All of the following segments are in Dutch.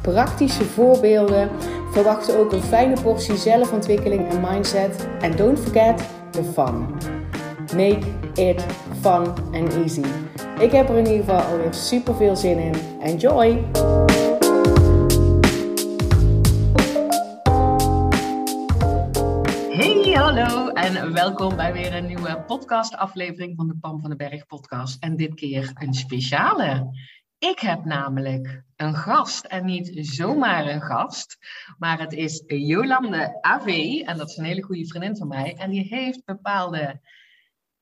praktische voorbeelden. Verwacht ook een fijne portie zelfontwikkeling en mindset. En don't forget the fun. Make it fun and easy. Ik heb er in ieder geval alweer super veel zin in. Enjoy! Hey, hallo en welkom bij weer een nieuwe podcastaflevering van de Pam van den Berg podcast. En dit keer een speciale. Ik heb namelijk een gast en niet zomaar een gast, maar het is Jolande AV en dat is een hele goede vriendin van mij. En die heeft bepaalde,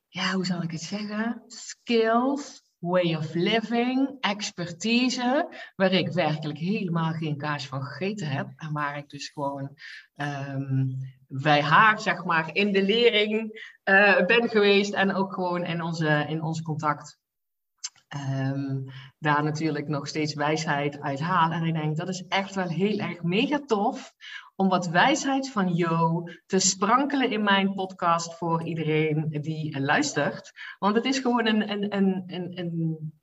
ja, hoe zal ik het zeggen, skills, way of living, expertise, waar ik werkelijk helemaal geen kaas van gegeten heb. En waar ik dus gewoon um, bij haar, zeg maar, in de lering uh, ben geweest en ook gewoon in onze, in onze contact. Um, daar natuurlijk nog steeds wijsheid uit haal. En ik denk, dat is echt wel heel erg mega tof om wat wijsheid van Jo te sprankelen in mijn podcast voor iedereen die luistert. Want het is gewoon een, een, een, een,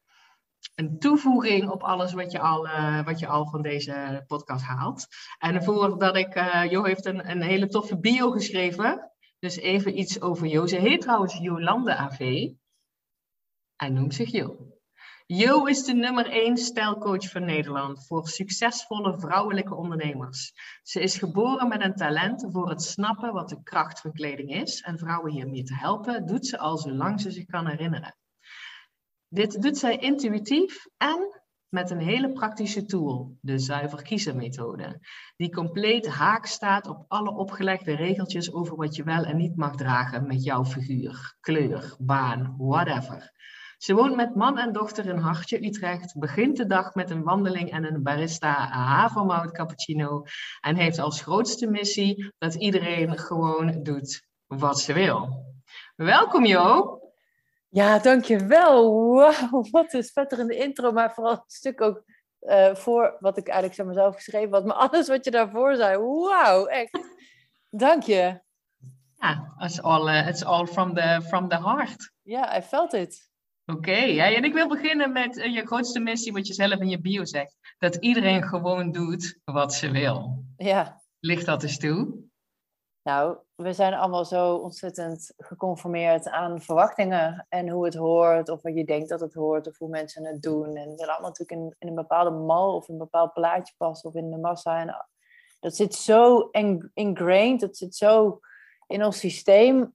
een toevoeging op alles wat je al, uh, wat je al van deze podcast haalt. En voordat ik, uh, Jo heeft een, een hele toffe bio geschreven. Dus even iets over Jo. Ze heet trouwens Jolande AV. En noemt zich Jo. Jo is de nummer 1 stijlcoach van Nederland voor succesvolle vrouwelijke ondernemers. Ze is geboren met een talent voor het snappen wat de kracht van kleding is en vrouwen hiermee te helpen, doet ze al zolang ze zich kan herinneren. Dit doet zij intuïtief en met een hele praktische tool, de zuiver kiezen methode, die compleet haak staat op alle opgelegde regeltjes over wat je wel en niet mag dragen met jouw figuur, kleur, baan, whatever. Ze woont met man en dochter in Hartje, Utrecht, begint de dag met een wandeling en een barista havermout cappuccino en heeft als grootste missie dat iedereen gewoon doet wat ze wil. Welkom Jo! Ja, dankjewel. Wauw, wat een spetterende intro, maar vooral een stuk ook uh, voor wat ik eigenlijk zo mezelf geschreven had, maar alles wat je daarvoor zei. Wauw, echt. Dank je. Ja, it's all, uh, it's all from, the, from the heart. Ja, yeah, I felt it. Oké, okay, en ik wil beginnen met uh, je grootste missie, wat je zelf in je bio zegt. Dat iedereen gewoon doet wat ze wil. Ja. Ligt dat eens toe? Nou, we zijn allemaal zo ontzettend geconformeerd aan verwachtingen en hoe het hoort, of wat je denkt dat het hoort, of hoe mensen het doen. En we zijn allemaal natuurlijk in, in een bepaalde mal of in een bepaald plaatje passen of in de massa. En dat zit zo ingrained, dat zit zo in ons systeem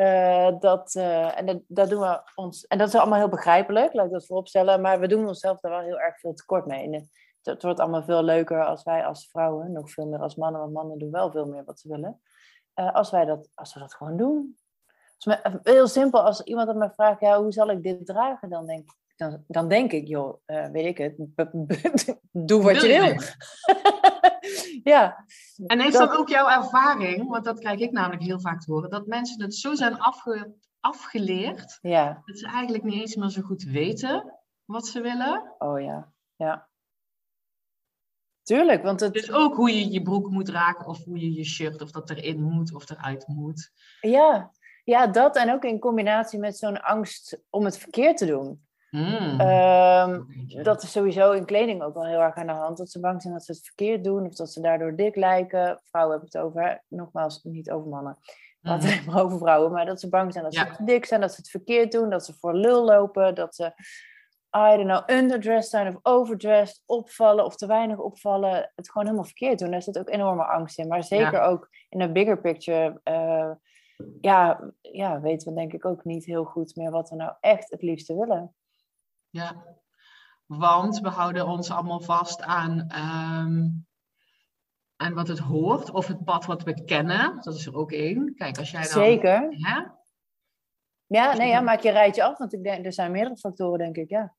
uh, dat, uh, en dat, dat, doen we ons, en dat is allemaal heel begrijpelijk, laat ik dat vooropstellen, maar we doen onszelf daar wel heel erg veel tekort mee. En het, het, wordt allemaal veel leuker als wij als vrouwen, nog veel meer als mannen, want mannen doen wel veel meer wat ze willen, als, wij dat, als we dat gewoon doen. Dus heel simpel, als iemand aan mij vraagt, ja, hoe zal ik dit dragen, dan denk ik, dan, dan denk ik, joh, weet ik het, doe wat je wil. ja. En heeft dat... ook jouw ervaring, want dat krijg ik namelijk heel vaak te horen, dat mensen het zo zijn afge, afgeleerd, ja. dat ze eigenlijk niet eens meer zo goed weten wat ze willen. Oh ja, ja. Tuurlijk, want het... Dus ook hoe je je broek moet raken, of hoe je je shirt, of dat erin moet, of eruit moet. Ja, ja dat en ook in combinatie met zo'n angst om het verkeerd te doen. Mm. Um, dat is sowieso in kleding ook wel heel erg aan de hand. Dat ze bang zijn dat ze het verkeerd doen of dat ze daardoor dik lijken. Vrouwen hebben het over, nogmaals, niet over mannen. Mm. Laten we maar over vrouwen. Maar dat ze bang zijn dat ze te dik zijn, dat ze het verkeerd doen, dat ze voor lul lopen, dat ze, I don't know, underdressed zijn of overdressed, opvallen of te weinig opvallen. Het gewoon helemaal verkeerd doen. Daar zit ook enorme angst in. Maar zeker ja. ook in de bigger picture. Uh, ja, ja, weten we denk ik ook niet heel goed meer wat we nou echt het liefste willen. Ja, want we houden ons allemaal vast aan, um, aan wat het hoort of het pad wat we kennen. Dat is er ook één. Kijk, als jij dan... Zeker. Hè? Ja, nee, ja, maak je rijtje af, want ik denk, er zijn meerdere factoren, denk ik, ja.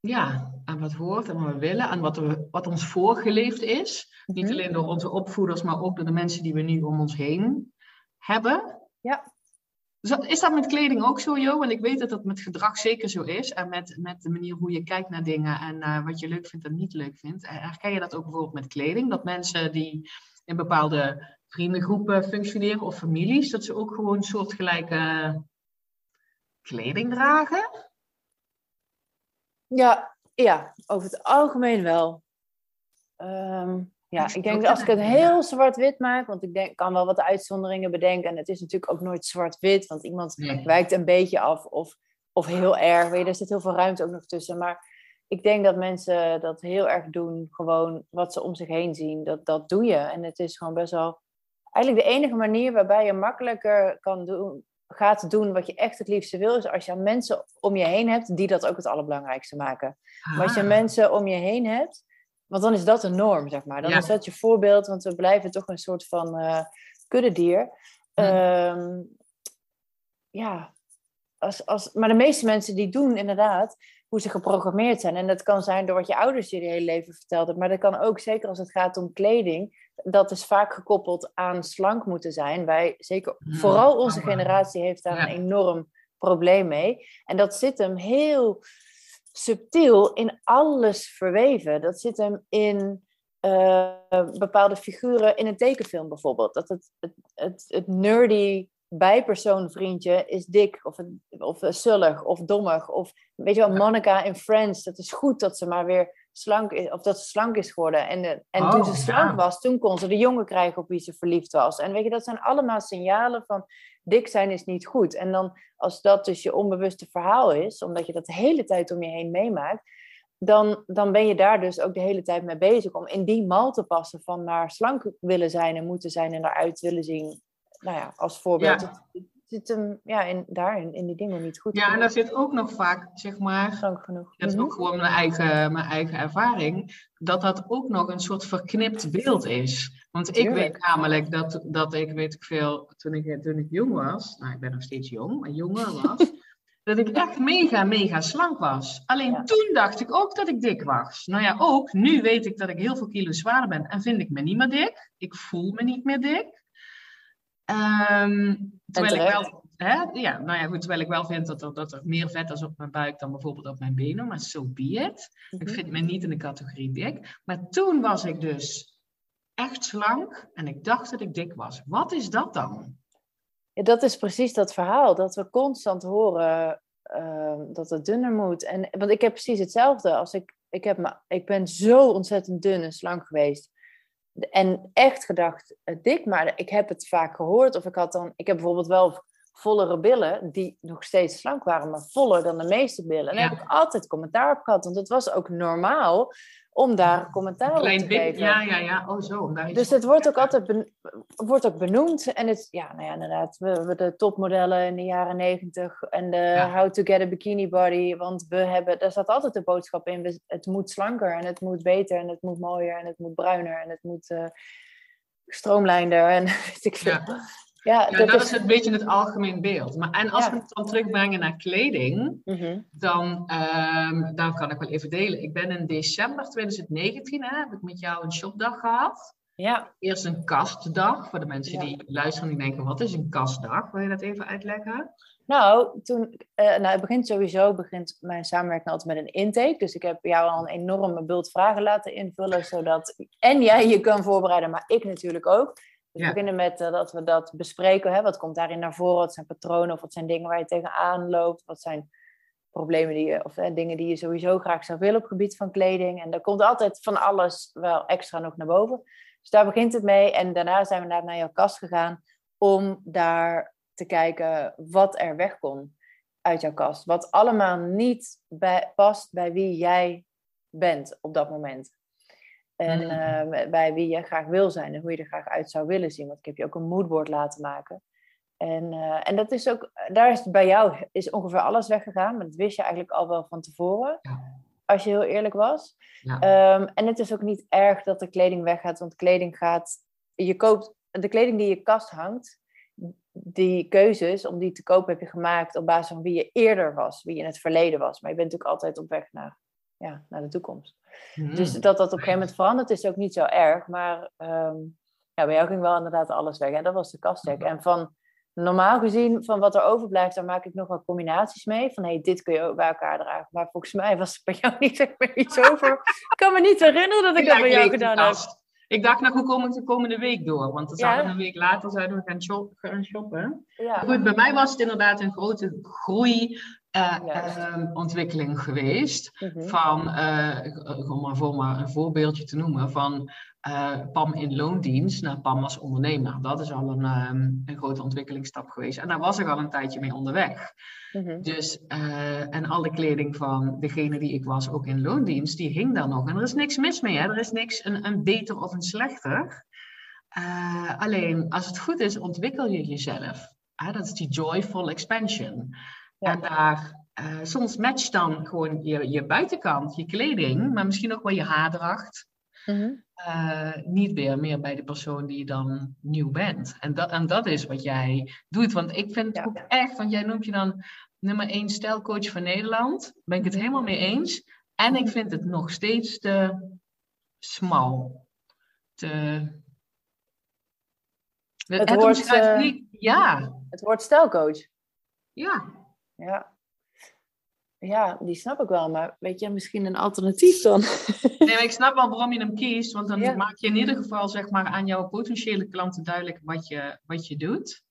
ja, aan wat hoort en wat we willen, aan wat, we, wat ons voorgeleefd is. Niet Mhm. alleen door onze opvoeders, maar ook door de mensen die we nu om ons heen hebben. Ja. Is dat met kleding ook zo, Jo? Want ik weet dat dat met gedrag zeker zo is. En met, met de manier hoe je kijkt naar dingen en eh, wat je leuk vindt en niet leuk vindt. Eh, Herken je dat ook bijvoorbeeld met kleding? Dat mensen die in bepaalde vriendengroepen functioneren of families, dat ze ook gewoon soortgelijke kleding dragen? Ja, ja, over het algemeen wel. Ehm, ja, Ik denk dat als ik het heel zwart-wit maak, want ik denk, kan wel wat uitzonderingen bedenken. En het is natuurlijk ook nooit zwart-wit, want iemand Nee. wijkt een beetje af of, of heel erg. Weet je, er zit heel veel ruimte ook nog tussen. Maar ik denk dat mensen dat heel erg doen, gewoon wat ze om zich heen zien. Dat, dat doe je. En het is gewoon best wel eigenlijk de enige manier waarbij je makkelijker kan doen, gaat doen wat je echt het liefste wil, is als je mensen om je heen hebt die dat ook het allerbelangrijkste maken. Maar als je Ah. mensen om je heen hebt, want dan is dat de norm, zeg maar. Dan Ja. is dat je voorbeeld, want we blijven toch een soort van eh kuddedier. Hm. Ehm, ja, als, als, maar de meeste mensen die doen inderdaad hoe ze geprogrammeerd zijn. En dat kan zijn door wat je ouders je hele leven verteld hebben. Maar dat kan ook, zeker als het gaat om kleding, dat is vaak gekoppeld aan slank moeten zijn. Wij, zeker, Ja, vooral onze generatie heeft daar Ja. een enorm probleem mee. En dat zit hem heel subtiel in alles verweven. Dat zit hem in eh, bepaalde figuren in een tekenfilm bijvoorbeeld. Dat het, het, het, het nerdy bijpersoonvriendje is dik of, of zullig of dommig. Of weet je wel, Monica in Friends. Dat is goed dat ze maar weer slank is, of dat ze slank is geworden. En, de- en toen Oh, ze slank ja. was, toen kon ze de jongen krijgen op wie ze verliefd was. En weet je, dat zijn allemaal signalen van dik zijn is niet goed. En dan als dat dus je onbewuste verhaal is, omdat je dat de hele tijd om je heen meemaakt, dan, dan ben je daar dus ook de hele tijd mee bezig om in die mal te passen van naar slank willen zijn en moeten zijn en eruit willen zien. Nou ja, als voorbeeld. Ja. Zit hem ja, in, daarin, in die dingen niet goed. Ja, en daar zit ook nog vaak, zeg maar, genoeg. dat is Mhm. ook gewoon mijn eigen, mijn eigen ervaring, dat dat ook nog een soort verknipt beeld is. Want ik weet namelijk dat, dat ik, weet ik veel, toen ik, toen ik jong was, nou ik ben nog steeds jong, maar jonger was, dat ik echt mega, mega slank was. Alleen Ja. toen dacht ik ook dat ik dik was. Nou ja, ook nu weet ik dat ik heel veel kilo zwaarder ben en vind ik me niet meer dik. Ik voel me niet meer dik. Ehm, terwijl ik wel, hè, ja, nou ja, goed, terwijl ik wel vind dat er, dat er meer vet is op mijn buik dan bijvoorbeeld op mijn benen, maar so be it. Ik Mhm. vind me niet in de categorie dik. Maar toen was ik dus echt slank en ik dacht dat ik dik was. Wat is dat dan? Ja, dat is precies dat verhaal. Dat we constant horen ehm, dat het dunner moet. En, want ik heb precies hetzelfde. Als ik, ik, heb me, ik ben zo ontzettend dun en slank geweest. En echt gedacht eh, dik, maar ik heb het vaak gehoord. Of ik had dan, ik heb bijvoorbeeld wel vollere billen, die nog steeds slank waren, maar voller dan de meeste billen. En daar Ja. heb ik altijd commentaar op gehad. Want het was ook normaal om daar commentaar op te geven. ja, ja, ja. Oh zo. daar Dus het wordt ook altijd ben- wordt ook benoemd. En het, ja, nou ja, inderdaad, we, we de topmodellen in de jaren negentig en de Ja. how to get a bikini body. Want we hebben, daar staat altijd de boodschap in, we- het moet slanker en het moet beter en het moet mooier en het moet bruiner en het moet eh stroomlijnder en weet ik veel. Ja. Ja, Ja, dat, dat is... is een beetje het algemeen beeld. Maar, en als Ja. we het dan terugbrengen naar kleding, Mhm. dan, dan kan ik wel even delen. Ik ben in december 2019, hè, heb ik met jou een shopdag gehad. Ja, Eerst een kastdag, voor de mensen die luisteren en die denken, wat is een kastdag? Wil je dat even uitleggen? nou, toen, eh, nou, het begint sowieso, begint mijn samenwerking altijd met een intake. Dus ik heb jou al een enorme bult vragen laten invullen, zodat en jij je kan voorbereiden, maar ik natuurlijk ook. Dus Ja. we beginnen met eh, dat we dat bespreken. Hè? Wat komt daarin naar voren? Wat zijn patronen of wat zijn dingen waar je tegenaan loopt? Wat zijn problemen die je, of eh, dingen die je sowieso graag zou willen op het gebied van kleding? En daar komt altijd van alles wel extra nog naar boven. Dus daar begint het mee. En daarna zijn we naar jouw kast gegaan om daar te kijken wat er weg kon uit jouw kast. Wat allemaal niet bij, past bij wie jij bent op dat moment. En Mm. eh, bij wie je graag wil zijn en hoe je er graag uit zou willen zien. Want ik heb je ook een moodboard laten maken. En, eh, en dat is ook, daar is bij jou is ongeveer alles weggegaan. Maar dat wist je eigenlijk al wel van tevoren. Ja. Als je heel eerlijk was. Ja. Ehm, en het is ook niet erg dat de kleding weggaat. Want kleding gaat. Je koopt de kleding die in je kast hangt. Die keuzes om die te kopen heb je gemaakt op basis van wie je eerder was. Wie je in het verleden was. Maar je bent natuurlijk altijd op weg naar ja, naar de toekomst. Dus dat dat op een gegeven moment verandert is ook niet zo erg. Maar um, ja, bij jou ging wel inderdaad alles weg. En dat was de kastcheck. En van normaal gezien, van wat er overblijft, daar maak ik nog wel combinaties mee. Van hey, dit kun je ook bij elkaar dragen. Maar volgens mij was er bij jou niet echt meer iets over. ik kan me niet herinneren dat ik dat bij jou gedaan heb. Ik dacht, nou, hoe kom ik de komende week door? Want dan zouden we een week later zouden we gaan, shop, gaan shoppen. Ja. Goed, bij mij was het inderdaad een grote groei uh, ontwikkeling geweest. Mhm. Van, uh, om maar voor maar een voorbeeldje te noemen, van uh, PAM in loondienst naar PAM als ondernemer. Dat is al een, um, een grote ontwikkelingsstap geweest. En daar was ik al een tijdje mee onderweg. Mhm. Dus, en alle kleding van degene die ik was, ook in loondienst, die hing daar nog. En er is niks mis mee, hè? er is niks een, een beter of een slechter. alleen, als het goed is, ontwikkel je jezelf. dat is die joyful expansion. En daar, uh, soms matcht dan gewoon je, je buitenkant, je kleding, maar misschien ook wel je haardracht. Mm niet weer meer bij de persoon die je dan nieuw bent. En dat, en dat is wat jij doet. Want ik vind het ook echt, want jij noemt je dan nummer één stijlcoach van Nederland. Ben ik het helemaal mee eens. En ik vind het nog steeds te smal. Te... Het, het woord, uh, ja. Het woord stijlcoach. Ja, ja. Ja, die snap ik wel, maar weet je, misschien een alternatief dan? Nee, maar ik snap wel waarom je hem kiest, want dan maak je in ieder geval zeg maar, aan jouw potentiële klanten duidelijk wat je, wat je doet.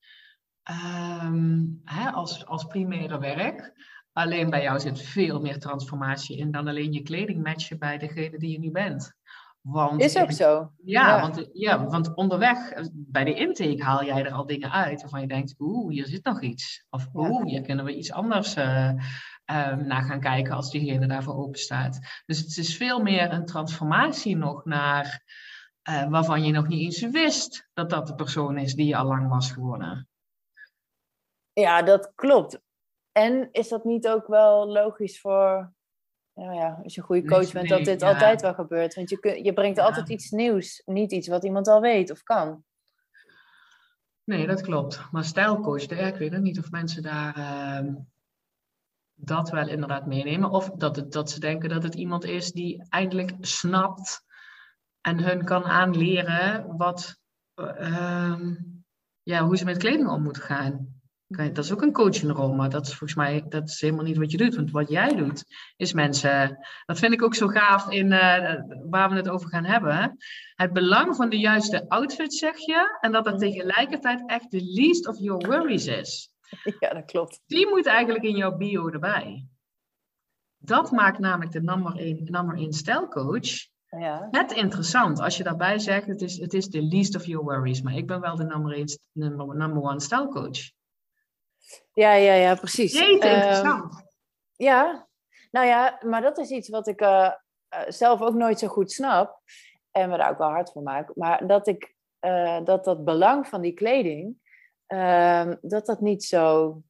Ehm, hè, als, als primaire werk. Alleen bij jou zit veel meer transformatie in dan alleen je kleding matchen bij degene die je nu bent. Want, is ook zo. Ja, Want, ja, want onderweg, bij de intake haal jij er al dingen uit waarvan je denkt, oeh, hier zit nog iets. Of oeh, hier kunnen we iets anders uh, naar gaan kijken als diegene daarvoor open staat. Dus het is veel meer een transformatie nog naar uh, waarvan je nog niet eens wist dat dat de persoon is die je al lang was geworden. Ja, dat klopt. En is dat niet ook wel logisch voor nou ja, als je een goede coach bent, dat dit altijd wel gebeurt. Want je, kun, je brengt altijd iets nieuws, niet iets wat iemand al weet of kan. Nee, dat klopt. Maar stijlcoach, ik weet niet of mensen daar uh, dat wel inderdaad meenemen. Of dat, het, dat ze denken dat het iemand is die eindelijk snapt en hun kan aanleren wat, uh, ja, hoe ze met kleding om moeten gaan dat is ook een coachingrol, maar dat is volgens mij dat is helemaal niet wat je doet. Want wat jij doet, is mensen. Dat vind ik ook zo gaaf in uh, waar we het over gaan hebben. Het belang van de juiste outfit, zeg je. En dat dat tegelijkertijd echt de least of your worries is. Ja, dat klopt. Die moet eigenlijk in jouw bio erbij. Dat maakt namelijk de nummer 1, nummer 1 stijlcoach ja. net interessant. Als je daarbij zegt, het is, het is de least of your worries. Maar ik ben wel de nummer 1 number, number one stijlcoach. Ja, ja, ja, precies. Jeetje, ehm, interessant. ja, nou ja, maar dat is iets wat ik uh, zelf ook nooit zo goed snap. En me daar ook wel hard voor maak. Maar dat ik uh, dat, dat belang van die kleding, ehm, dat dat niet zo.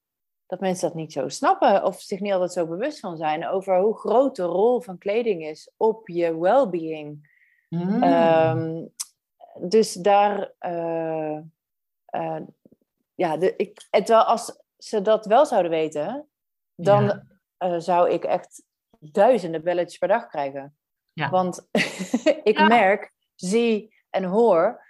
Dat mensen dat niet zo snappen of zich niet altijd zo bewust van zijn over hoe groot de rol van kleding is op je well-being. Mm. Um, dus daar, ja, de, ik, het wel als ze dat wel zouden weten, dan eh, zou ik echt duizenden belletjes per dag krijgen. Ja. Want ik merk, zie en hoor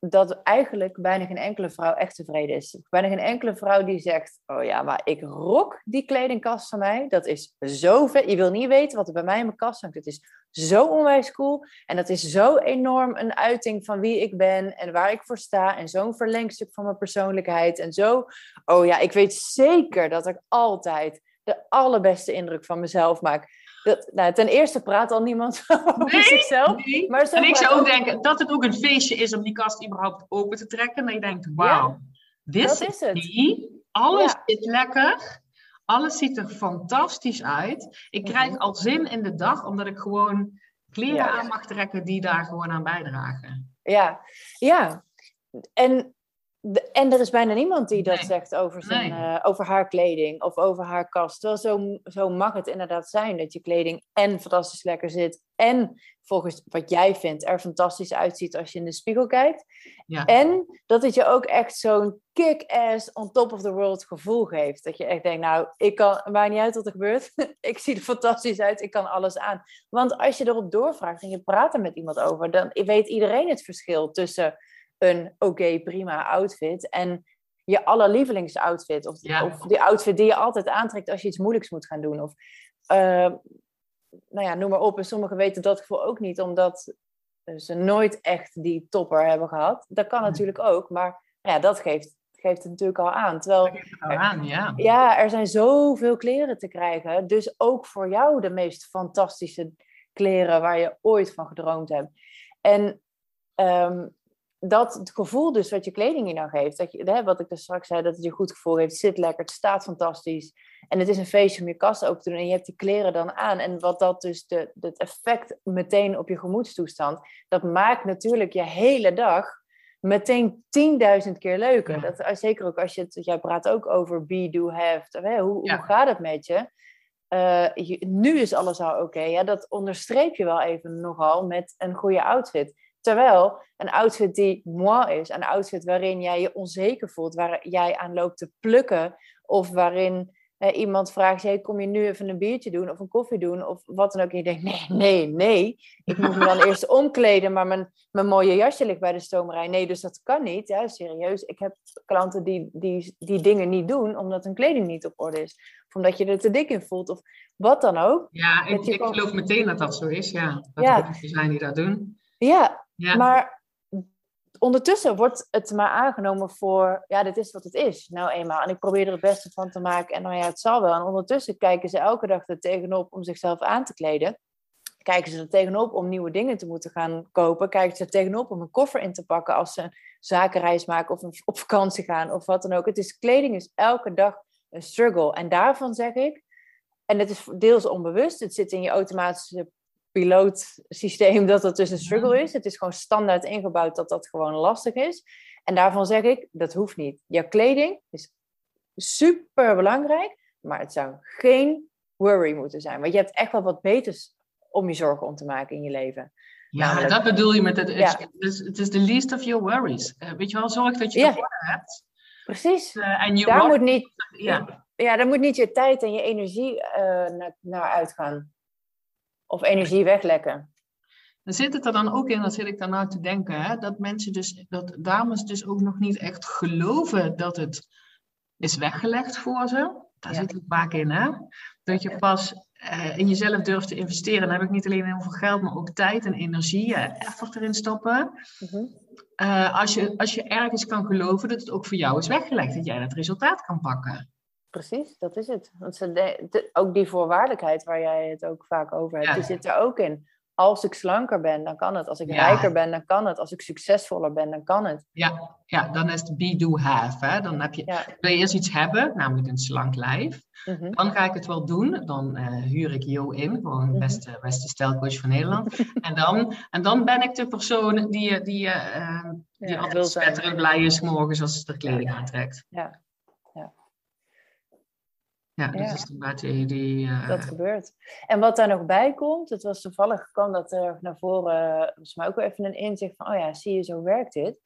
dat eigenlijk bijna geen enkele vrouw echt tevreden is. Bijna geen enkele vrouw die zegt: Oh ja, maar ik rok die kledingkast van mij. Dat is zo vet. Je wil niet weten wat er bij mij in mijn kast hangt. Het is zo onwijs cool. En dat is zo enorm een uiting van wie ik ben en waar ik voor sta. En zo'n verlengstuk van mijn persoonlijkheid. En zo, oh ja, ik weet zeker dat ik altijd de allerbeste indruk van mezelf maak. Dat, nou, ten eerste praat al niemand over zichzelf. Maar en ik zou ook denken dat het ook een feestje is om die kast überhaupt open te trekken. En je denkt, wauw, dit is het. Die, alles zit lekker. Alles ziet er fantastisch uit. Ik mhm. krijg al zin in de dag, omdat ik gewoon kleren aan mag trekken die daar gewoon aan bijdragen. Ja, ja. En en er is bijna niemand die dat Nee. zegt over, zijn, Nee. eh, over haar kleding of over haar kast. Terwijl zo, zo mag het inderdaad zijn dat je kleding en fantastisch lekker zit. En volgens wat jij vindt er fantastisch uitziet als je in de spiegel kijkt. Ja. En dat het je ook echt zo'n kick-ass on top of the world gevoel geeft. Dat je echt denkt, nou, ik kan, maakt niet uit wat er gebeurt. ik zie er fantastisch uit, ik kan alles aan. Want als je erop doorvraagt en je praat er met iemand over, dan weet iedereen het verschil tussen een oké, prima outfit en je allerlievelingsoutfit. Of, Ja. of die outfit die je altijd aantrekt als je iets moeilijks moet gaan doen. Of, eh, nou ja, noem maar op. En sommigen weten dat gevoel ook niet, omdat ze nooit echt die topper hebben gehad. Dat kan natuurlijk ook, maar ja, dat geeft, geeft het natuurlijk al aan. Terwijl Dat geeft het al aan, ja. ja, er zijn zoveel kleren te krijgen. Dus ook voor jou de meest fantastische kleren waar je ooit van gedroomd hebt. En ehm, dat het gevoel dus wat je kleding je nou geeft, dat je, hè, wat ik dus straks zei, dat het je goed gevoel heeft, het zit lekker, het staat fantastisch. En het is een feestje om je kast open te doen en je hebt die kleren dan aan. En wat dat dus, de, het effect meteen op je gemoedstoestand, dat maakt natuurlijk je hele dag meteen 10.000 keer leuker. Ja. Dat, als- zeker ook als je het, jij praat ook over be, do, have. Hè, hoe, Ja. hoe gaat het met je? Eh, je- Nu is alles al oké. Ja, dat onderstreep je wel even nogal met een goede outfit. Terwijl een outfit die moi is, een outfit waarin jij je onzeker voelt, waar jij aan loopt te plukken, of waarin eh, iemand vraagt, hey, kom je nu even een biertje doen of een koffie doen of wat dan ook. En je denkt, nee, nee, nee. Ik moet me dan eerst omkleden, maar mijn, mijn mooie jasje ligt bij de stomerij. Nee, dus dat kan niet. Ja, serieus. Ik heb klanten die, die die dingen niet doen omdat hun kleding niet op orde is. Of omdat je er te dik in voelt of wat dan ook. Ja, ik, ik geloof meteen dat dat zo is, ja. Dat Ja. er mensen zijn die dat doen. Ja, Maar ondertussen wordt het maar aangenomen voor, ja, dit is wat het is, nou eenmaal. En ik probeer er het beste van te maken en nou ja, het zal wel. En ondertussen kijken ze elke dag er tegenop om zichzelf aan te kleden. Kijken ze er tegenop om nieuwe dingen te moeten gaan kopen. Kijken ze er tegenop om een koffer in te pakken als ze een zakenreis maken of op vakantie gaan of wat dan ook. Het is, kleding is elke dag een struggle. En daarvan zeg ik, en het is deels onbewust, het zit in je automatische pilootsysteem dat dat dus een struggle is. Het is gewoon standaard ingebouwd dat dat gewoon lastig is. En daarvan zeg ik, dat hoeft niet. Je kleding is super belangrijk, maar het zou geen worry moeten zijn. Want je hebt echt wel wat beters om je zorgen om te maken in je leven. ja namelijk- dat bedoel je met het. Ja. Het is, the least of your worries. Eh, weet je wel, zorg dat je het hebt. Precies. Eh, en Daar moet niet, ja. ja, daar moet niet je tijd en je energie eh, naar, naar uitgaan. Of energie weglekken. Dan zit het er dan ook in, dat zit ik nou te denken, hè, dat mensen dus, dat dames dus ook nog niet echt geloven dat het is weggelegd voor ze. Daar Ja. zit het vaak in, hè? Dat je pas eh, in jezelf durft te investeren. Dan heb ik niet alleen heel veel geld, maar ook tijd en energie, eh, effort erin stoppen. Mhm. Eh, als, je, als je ergens kan geloven dat het ook voor jou is weggelegd, dat jij dat resultaat kan pakken. Precies, dat is het. Want ze de- de- ook die voorwaardelijkheid waar jij het ook vaak over hebt, Ja. die zit er ook in. Als ik slanker ben, dan kan het. Als ik Ja. rijker ben, dan kan het. Als ik succesvoller ben, dan kan het. Ja, ja dan is het be, do, have. Hè? Dan heb je, Ja. wil je eerst iets hebben, namelijk een slank lijf. Mhm. Dan ga ik het wel doen. Dan eh, huur ik Jo in, gewoon de Mhm. beste, beste stijlcoach van Nederland. en, dan, en dan ben ik de persoon die, die, eh, die altijd spetterend blij is morgens als ze er kleding aantrekt. Ja. Ja, dat Ja. is inderdaad die... die eh, Dat gebeurt. En wat daar nog bij komt, het was toevallig kwam dat er naar voren, volgens mij ook wel even een inzicht van, oh ja, zie je, zo werkt dit.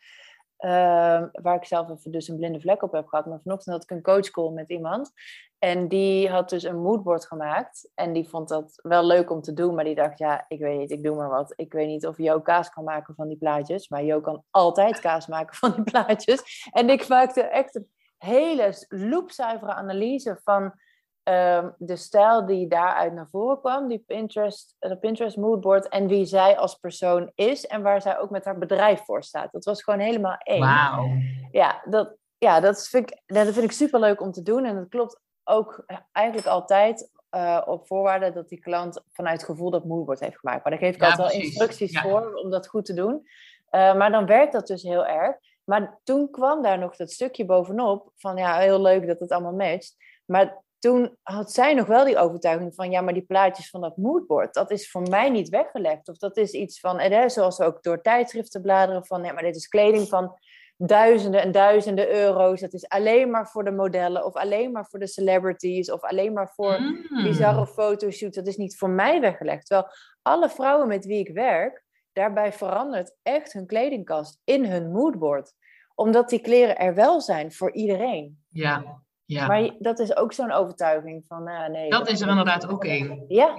Ehm, waar ik zelf even dus een blinde vlek op heb gehad. Maar vanochtend had ik een coachcall met iemand. En die had dus een moodboard gemaakt. En die vond dat wel leuk om te doen. Maar die dacht, ja, ik weet niet, ik doe maar wat. Ik weet niet of Jo kaas kan maken van die plaatjes. Maar Jo kan altijd kaas maken van die plaatjes. En ik maakte echt een hele loopzuivere analyse van ehm, de stijl die daaruit naar voren kwam, die Pinterest, de Pinterest moodboard, en wie zij als persoon is en waar zij ook met haar bedrijf voor staat. Dat was gewoon helemaal één. Wauw. Ja, dat, ja dat, vind ik, dat vind ik super leuk om te doen. En dat klopt ook eigenlijk altijd eh, op voorwaarde dat die klant vanuit gevoel dat moodboard heeft gemaakt. Maar daar geef ik Ja, altijd wel instructies Ja. voor om dat goed te doen. Eh, maar dan werkt dat dus heel erg. Maar toen kwam daar nog dat stukje bovenop van ja, heel leuk dat het allemaal matcht. Maar toen had zij nog wel die overtuiging van ja, maar die plaatjes van dat moodboard, dat is voor mij niet weggelegd. Of dat is iets van, en hè, zoals we ook door tijdschriften bladeren van ja, maar dit is kleding van duizenden en duizenden euro's. Dat is alleen maar voor de modellen of alleen maar voor de celebrities of alleen maar voor Mm. bizarre fotoshoots. Dat is niet voor mij weggelegd. Terwijl alle vrouwen met wie ik werk, daarbij verandert echt hun kledingkast in hun moodboard. Omdat die kleren er wel zijn voor iedereen. Ja, ja. Maar dat is ook zo'n overtuiging van, nou nee. dat is er inderdaad ook één. Ja,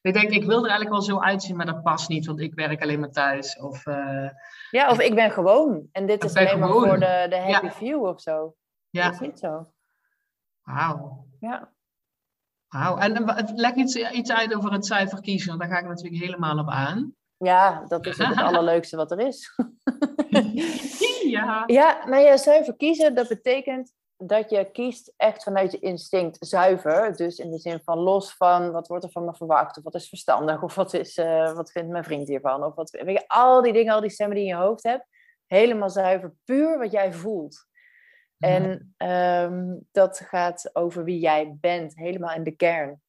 Ik denk, ik wil er eigenlijk wel zo uitzien, maar dat past niet, want ik werk alleen maar thuis. Of, eh, ja, of ik ben gewoon. En dit is alleen maar voor de, de happy Ja. view of zo. Dat ja, is niet zo. wauw. Ja. Wauw. En eh, leg iets, iets uit over het cijfer kiezen, want daar ga ik natuurlijk helemaal op aan. ja, dat is ook het allerleukste wat er is. ja. Ja, nou ja, zuiver kiezen, dat betekent dat je kiest echt vanuit je instinct zuiver. Dus in de zin van los van wat wordt er van me verwacht, of wat is verstandig, of wat, is, eh, wat vindt mijn vriend hiervan, of wat, weet je, al die dingen, al die stemmen die in je hoofd hebt, helemaal zuiver, puur wat jij voelt. En ehm, dat gaat over wie jij bent, helemaal in de kern.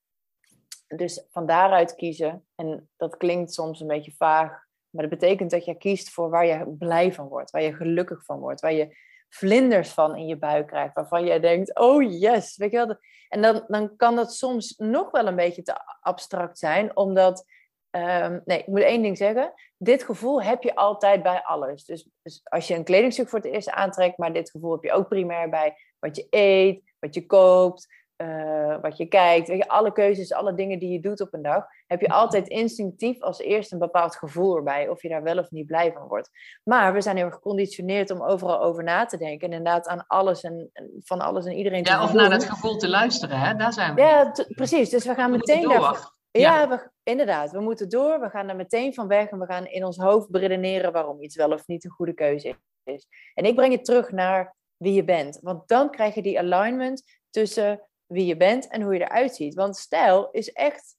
Dus van daaruit kiezen, en dat klinkt soms een beetje vaag, maar dat betekent dat je kiest voor waar je blij van wordt, waar je gelukkig van wordt, waar je vlinders van in je buik krijgt, waarvan je denkt, oh yes, weet je wel. En dan, dan kan dat soms nog wel een beetje te abstract zijn, omdat, ehm, nee, ik moet één ding zeggen, dit gevoel heb je altijd bij alles. Dus, dus als je een kledingstuk voor het eerst aantrekt, maar dit gevoel heb je ook primair bij wat je eet, wat je koopt, eh, wat je kijkt, weet je, alle keuzes, alle dingen die je doet op een dag, heb je altijd instinctief als eerste een bepaald gevoel erbij, of je daar wel of niet blij van wordt. Maar we zijn heel erg geconditioneerd om overal over na te denken en inderdaad aan alles en van alles en iedereen te Ja, of naar dat gevoel te luisteren, hè? daar zijn we. Ja, precies. Dus we gaan We meteen door. daarvan- Ja, we, inderdaad. We moeten door. We gaan er meteen van weg en we gaan in ons hoofd beredeneren waarom iets wel of niet een goede keuze is. En ik breng je terug naar wie je bent. Want dan krijg je die alignment tussen wie je bent en hoe je eruit ziet. Want stijl is echt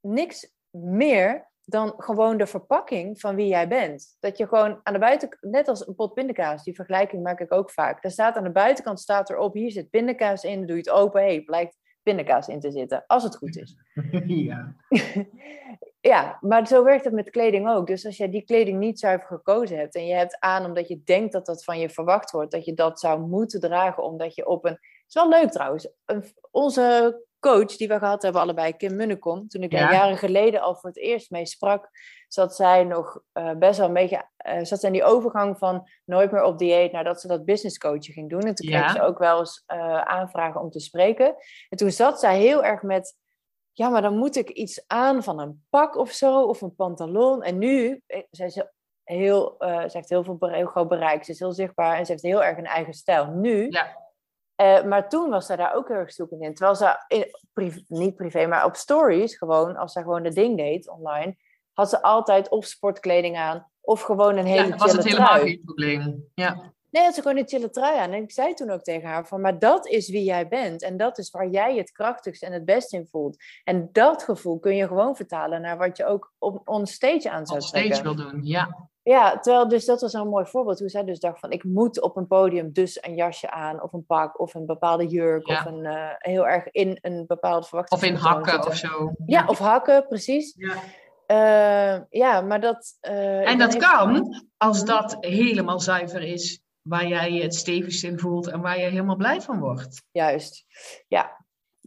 niks meer dan gewoon de verpakking van wie jij bent. Dat je gewoon aan de buitenkant, net als een pot pindakaas, die vergelijking maak ik ook vaak. Er staat aan de buitenkant staat erop, hier zit pindakaas in, doe je het open, hey, blijkt pindakaas in te zitten, als het goed is. ja. Ja, maar zo werkt het met kleding ook. Dus als jij die kleding niet zuiver gekozen hebt en je hebt aan omdat je denkt dat dat van je verwacht wordt, dat je dat zou moeten dragen omdat je op een... Het is wel leuk trouwens. Onze coach die we gehad hebben allebei, Kim Munnekom, toen ik daar Ja. jaren geleden al voor het eerst mee sprak, zat zij nog eh, best wel een beetje, eh, zat zij in die overgang van nooit meer op dieet naar dat ze dat business coaching ging doen. En toen kreeg ze ook wel eens eh, aanvragen om te spreken. En toen zat zij heel erg met ja, maar dan moet ik iets aan van een pak of zo, of een pantalon. En nu, zij is heel, ze heeft heel veel heel groot bereik, ze is heel zichtbaar en ze heeft heel erg een eigen stijl. Nu, Ja. Eh, maar toen was zij daar ook heel erg zoekend in. Terwijl ze, in, niet privé, maar op stories gewoon, als ze gewoon de ding deed online, had ze altijd of sportkleding aan, of gewoon een hele Ja, was het helemaal trui. geen probleem. Ja. Nee, had ze gewoon een chille trui aan. En ik zei toen ook tegen haar van, maar dat is wie jij bent. En dat is waar jij het krachtigst en het best in voelt. En dat gevoel kun je gewoon vertalen naar wat je ook op on stage aan zou trekken. wil doen, ja. Ja, terwijl dus dat was een mooi voorbeeld. Hoe zij dus dacht van, ik moet op een podium dus een jasje aan. Of een pak, of een bepaalde jurk. Ja. Of een, eh, heel erg in een bepaald Of verwachting. in hakken of zo. Ja, of hakken, precies. Ja. Eh, ja, maar dat... eh, En dat kan als Mhm. dat helemaal zuiver is, waar jij je het stevigst in voelt en waar je helemaal blij van wordt. Juist, ja.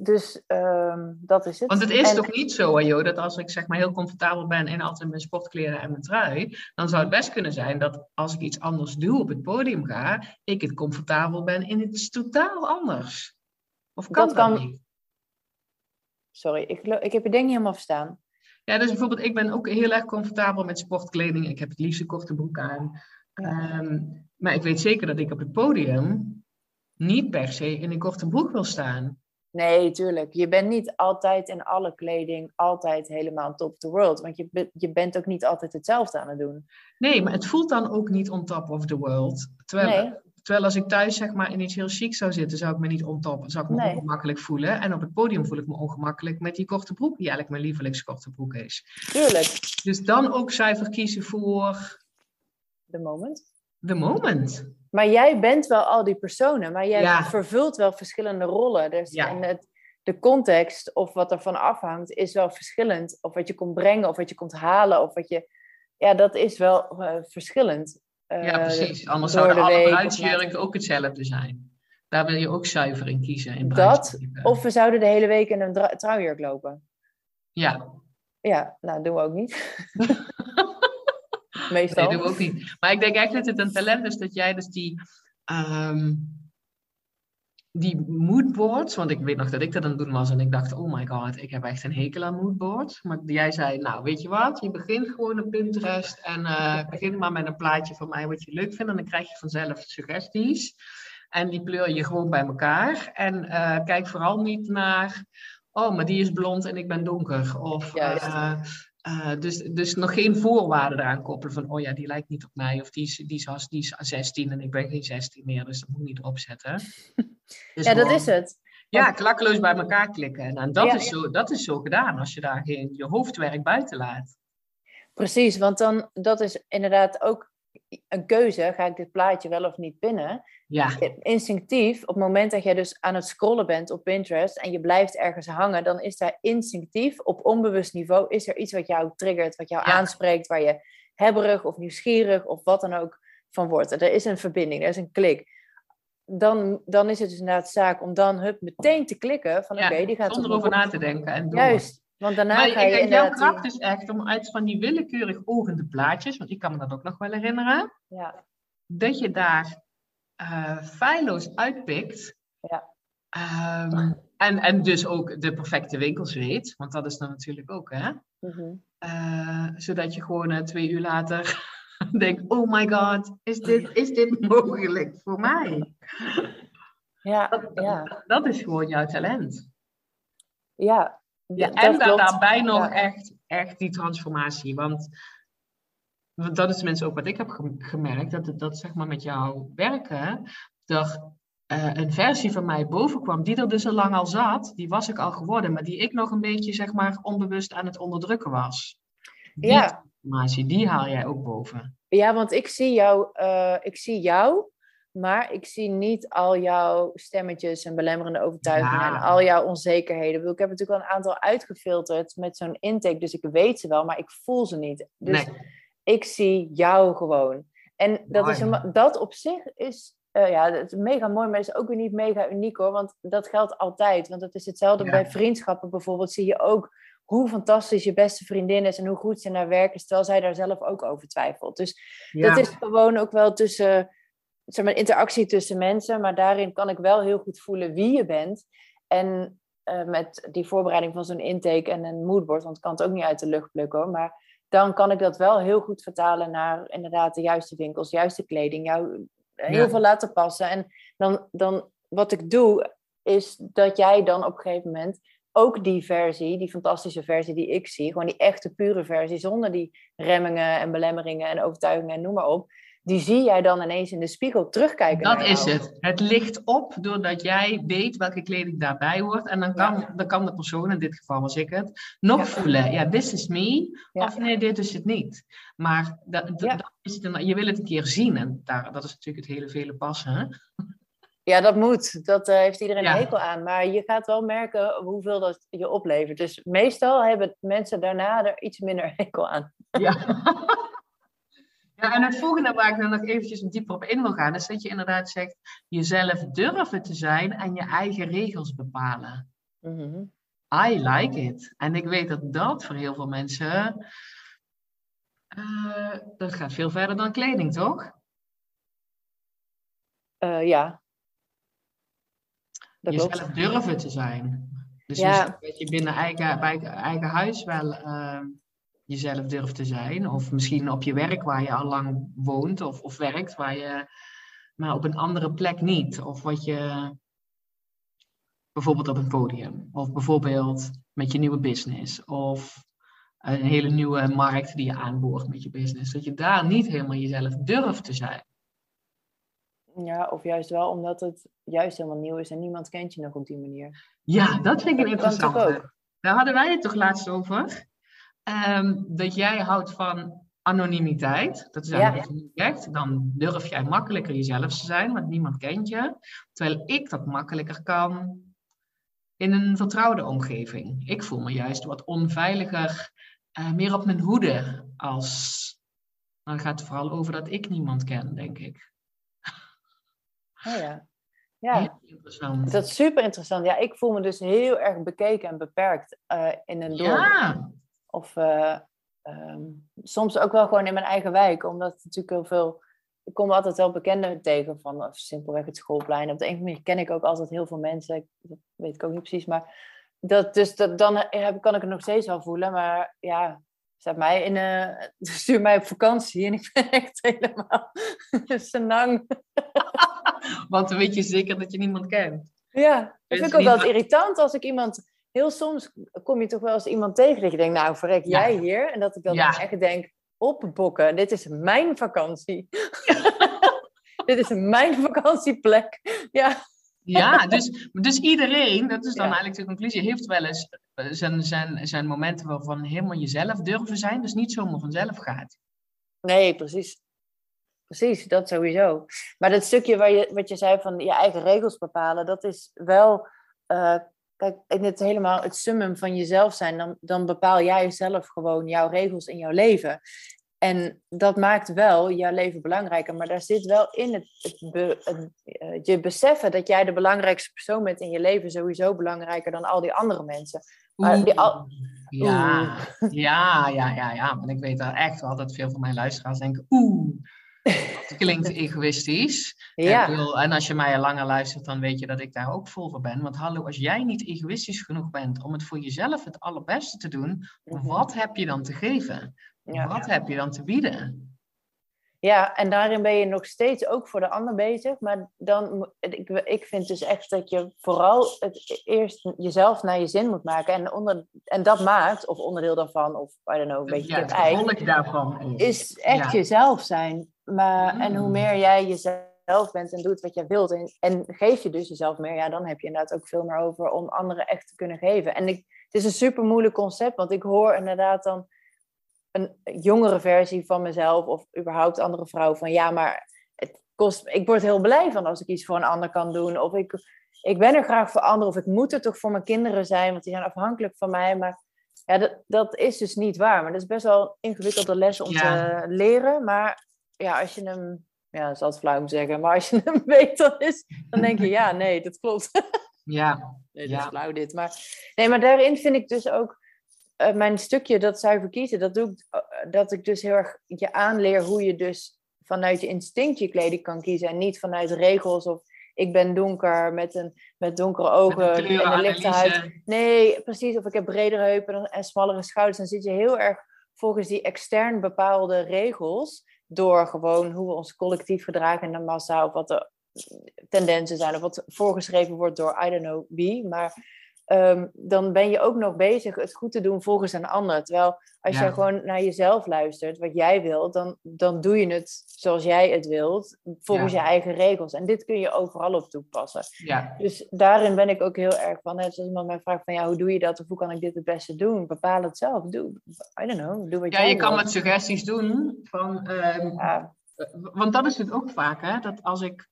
Dus ehm, dat is het. Want het is En- toch niet zo, Jo, dat als ik zeg maar heel comfortabel ben in altijd mijn sportkleren en mijn trui, dan zou het best kunnen zijn dat als ik iets anders doe op het podium ga, ik het comfortabel ben in iets totaal anders. Of kan Dat dat, kan- niet? Sorry, ik, ik heb je denk niet helemaal verstaan. Ja, dus bijvoorbeeld, ik ben ook heel erg comfortabel met sportkleding. Ik heb het liefst een korte broek aan. Ehm, maar ik weet zeker dat ik op het podium niet per se in een korte broek wil staan. Nee, tuurlijk. Je bent niet altijd in alle kleding altijd helemaal top of the world. Want je, je bent ook niet altijd hetzelfde aan het doen. Nee, maar het voelt dan ook niet on top of the world. Terwijl, Nee. terwijl als ik thuis zeg maar in iets heel chic zou zitten, zou ik me niet on top, zou ik me Nee. ongemakkelijk voelen. En op het podium voel ik me ongemakkelijk met die korte broek, die eigenlijk mijn lievelingskorte broek is. Tuurlijk. Dus dan ook zuiver kiezen voor De moment. the moment. Maar jij bent wel al die personen, maar jij Ja. vervult wel verschillende rollen. Dus, Ja. En het, de context of wat ervan afhangt is wel verschillend. Of wat je komt brengen, of wat je komt halen, of wat je... Ja, dat is wel eh, verschillend. Uh, ja, precies. Anders zouden alle bruidsjurken ook hetzelfde zijn. Daar wil je ook zuiver in kiezen. In dat, of we zouden de hele week in een trouwjurk lopen. Ja. Ja, nou, doen we ook niet. Meestal. Nee, doen we ook niet. Maar ik denk eigenlijk dat het een talent is dat jij dus die... Um, die moodboards, want ik weet nog dat ik dat aan het doen was en ik dacht, oh my god, ik heb echt een hekel aan moodboards. Maar jij zei, nou weet je wat, je begint gewoon op Pinterest en uh, begin maar met een plaatje van mij wat je leuk vindt en dan krijg je vanzelf suggesties. En die pleur je gewoon bij elkaar en uh, kijk vooral niet naar, oh maar die is blond en ik ben donker. Of uh, uh, dus, dus nog geen voorwaarden eraan koppelen van, oh ja, die lijkt niet op mij. Of die is, die is, die is 16 en ik ben geen 16 meer, dus dat moet ik niet opzetten. Dus ja, dat is het. Ja, klakkeloos bij elkaar klikken. En dat, is zo, dat is zo gedaan als je daar geen, je hoofdwerk buiten laat. Precies, want dan, dat is inderdaad ook een keuze, ga ik dit plaatje wel of niet pinnen? Ja. Instinctief, op het moment dat jij dus aan het scrollen bent op Pinterest en je blijft ergens hangen, dan is daar instinctief, op onbewust niveau, is er iets wat jou triggert, wat jou aanspreekt, waar je hebberig of nieuwsgierig of wat dan ook van wordt. Er is een verbinding, er is een klik. Dan, dan is het dus inderdaad zaak om dan hup, meteen te klikken van oké, die gaat... Zonder over na te denken en door. Juist, want daarna maar ga je denk, jouw kracht is echt om uit van die willekeurig ogende plaatjes, want ik kan me dat ook nog wel herinneren, ja. dat je daar uh, feilloos uitpikt. Ja. Um, en, en dus ook de perfecte winkels weet, want dat is dan natuurlijk ook, hè? Mm uh, zodat je gewoon uh, twee uur later denkt, oh my god, is dit, is dit mogelijk voor mij? Ja, dat, ja. Dat, dat is gewoon jouw talent. Ja, ja, en daarbij nog echt, echt die transformatie. Want dat is mensen ook wat ik heb gemerkt. Dat, dat zeg maar met jouw werken, er uh, een versie van mij boven kwam, die er dus al lang al zat. Die was ik al geworden, maar die ik nog een beetje zeg maar onbewust aan het onderdrukken was. Die ja. transformatie, die haal jij ook boven. Ja, want ik zie jou, uh, ik zie jou maar ik zie niet al jouw stemmetjes en belemmerende overtuigingen en al jouw onzekerheden. Ik heb natuurlijk al een aantal uitgefilterd met zo'n intake, dus ik weet ze wel, maar ik voel ze niet. Dus ik zie jou gewoon. En dat, is een, dat op zich is, uh, ja, is mega mooi, maar het is ook weer niet mega uniek hoor, want dat geldt altijd. Want het is hetzelfde bij vriendschappen bijvoorbeeld, zie je ook hoe fantastisch je beste vriendin is en hoe goed ze naar werken, terwijl zij daar zelf ook over twijfelt. Dus dat is gewoon ook wel tussen zeg maar, interactie tussen mensen, maar daarin kan ik wel heel goed voelen wie je bent. En uh, met die voorbereiding van zo'n intake en een moodboard, want ik kan het ook niet uit de lucht plukken hoor, maar dan kan ik dat wel heel goed vertalen naar inderdaad de juiste winkels, juiste kleding, jou heel veel laten passen. En dan, dan wat ik doe, is dat jij dan op een gegeven moment ook die versie, die fantastische versie die ik zie, gewoon die echte pure versie, zonder die remmingen en belemmeringen en overtuigingen en noem maar op, die zie jij dan ineens in de spiegel terugkijken. Dat is het. Het ligt op doordat jij weet welke kleding daarbij hoort. En dan kan, dan kan de persoon, in dit geval was ik het, nog voelen. Ja, this is me. Of nee, dit is het niet. Maar dat, dat, is het, je wil het een keer zien. En daar, dat is natuurlijk het hele vele passen. Ja, dat moet. Dat uh, heeft iedereen een hekel aan. Maar je gaat wel merken hoeveel dat je oplevert. Dus meestal hebben mensen daarna er iets minder hekel aan. Ja. Ja, en het volgende waar ik dan nog eventjes dieper op in wil gaan, is dat je inderdaad zegt jezelf durven te zijn en je eigen regels bepalen. Mhm. I like it. En ik weet dat dat voor heel veel mensen, uh, dat gaat veel verder dan kleding, toch? Uh, ja. Dat jezelf klopt. durven te zijn. Dus ja. dat je binnen eigen, bij eigen huis wel... Uh, jezelf durft te zijn. Of misschien op je werk waar je al lang woont of, of werkt, waar je, maar op een andere plek niet. Of wat je bijvoorbeeld op een podium. Of bijvoorbeeld met je nieuwe business. Of een hele nieuwe markt die je aanboort met je business. Dat je daar niet helemaal jezelf durft te zijn. Ja, of juist wel omdat het juist helemaal nieuw is en niemand kent je nog op die manier. Ja, dat vind ik een interessante. Daar hadden wij het toch laatst over? Um, dat jij houdt van anonimiteit. Dat is eigenlijk ja. niet echt. Dan durf jij makkelijker jezelf te zijn, want niemand kent je. Terwijl ik dat makkelijker kan in een vertrouwde omgeving. Ik voel me juist wat onveiliger, uh, meer op mijn hoede als Dan gaat het vooral over dat ik niemand ken, denk ik. Oh ja. Ja, interessant. dat is super interessant. Ja, ik voel me dus heel erg bekeken en beperkt eh, in een dorp. Ja, Of eh, ehm, soms ook wel gewoon in mijn eigen wijk, omdat natuurlijk heel veel. Ik kom altijd wel bekenden tegen van of simpelweg het schoolplein. Op de een of andere manier ken ik ook altijd heel veel mensen. Dat weet ik ook niet precies. Maar dat, dus dat, dan heb, kan ik het nog steeds wel voelen. Maar ja, zet mij in, eh, stuur mij op vakantie en ik ben echt helemaal senang. want dan weet je zeker dat je niemand kent. Ja, dat vind ik ook wel irritant als ik iemand... Heel soms kom je toch wel eens iemand tegen dat je denkt, nou verrek Ja. jij hier? En dat ik dan Ja. echt denk, opbokken, dit is mijn vakantie. dit is mijn vakantieplek. Ja, Ja, dus, dus iedereen, dat is dan Ja. eigenlijk de conclusie, heeft wel eens eh, zijn, zijn, zijn momenten waarvan helemaal jezelf durven zijn, dus niet zomaar vanzelf gaat. nee, precies. Precies, dat sowieso. Maar dat stukje waar je, wat je zei van je eigen regels bepalen, dat is wel... eh, kijk, in het helemaal het summum van jezelf zijn, dan, dan bepaal jij zelf gewoon jouw regels in jouw leven. En dat maakt wel jouw leven belangrijker. Maar daar zit wel in het, het, be- het, eh, je beseffen dat jij de belangrijkste persoon bent in je leven sowieso belangrijker dan al die andere mensen. Maar die al- Ja, ja, ja, ja, ja. Want ik weet daar echt wel dat veel van mijn luisteraars denken, oeh, dat klinkt egoïstisch. Ja, bedoel, en als je mij al langer luistert, dan weet je dat ik daar ook vol voor ben. Want hallo, als jij niet egoïstisch genoeg bent om het voor jezelf het allerbeste te doen, wat heb je dan te geven? Mhm. Ja. Wat heb je dan te bieden? ja, en daarin ben je nog steeds ook voor de ander bezig. Maar dan, ik, ik vind dus echt dat je vooral het eerst jezelf naar je zin moet maken. En, onder, en dat maakt, of onderdeel daarvan, of I don't know, een beetje ja, het het ei. daarvan is. is echt Ja. jezelf zijn. Maar, En hoe Mm. meer jij jezelf bent en doet wat je wilt en, en geef je dus jezelf meer, ja, dan heb je inderdaad ook veel meer over om anderen echt te kunnen geven. En ik, het is een super moeilijk concept, want ik hoor inderdaad dan een jongere versie van mezelf of überhaupt andere vrouwen van ja, maar het kost, ik word heel blij van als ik iets voor een ander kan doen. Of ik, ik ben er graag voor anderen, of ik moet er toch voor mijn kinderen zijn, want die zijn afhankelijk van mij. Maar ja, dat, dat is dus niet waar. Maar dat is best wel een ingewikkelde les om Ja. te leren. Maar ja, als je hem, ja, dat is altijd flauw om te zeggen, maar als je hem weet, dan, is, dan denk je, ja, nee, dat klopt. Ja, Nee, dat Ja. is flauw dit. Maar, nee, maar daarin vind ik dus ook eh, mijn stukje, dat zuiver kiezen, dat doe ik, eh, dat ik dus heel erg je aanleer hoe je dus vanuit je instinct je kleding kan kiezen en niet vanuit regels of ik ben donker met, een, met donkere ogen met en een lichte huid. Nee, precies. Of ik heb bredere heupen dan- en smallere schouders. Dan zit je heel erg volgens die extern bepaalde regels. Door gewoon hoe we ons collectief gedragen in de massa. Of wat de tendensen zijn. Of wat voorgeschreven wordt door I don't know wie. Maar ehm, dan ben je ook nog bezig het goed te doen volgens een ander. Terwijl als Ja. je gewoon naar jezelf luistert, wat jij wilt, dan, dan doe je het zoals jij het wilt. Volgens Ja. je eigen regels. En dit kun je overal op toepassen. Ja, Dus daarin ben ik ook heel erg van, net als iemand mij vraagt van, ja, hoe doe je dat? Of hoe kan ik dit het beste doen? Bepaal het zelf. Doe, I don't know, doe wat ja jij je kan met suggesties doen van... Ja, Want dat is het ook vaak, hè? dat als ik,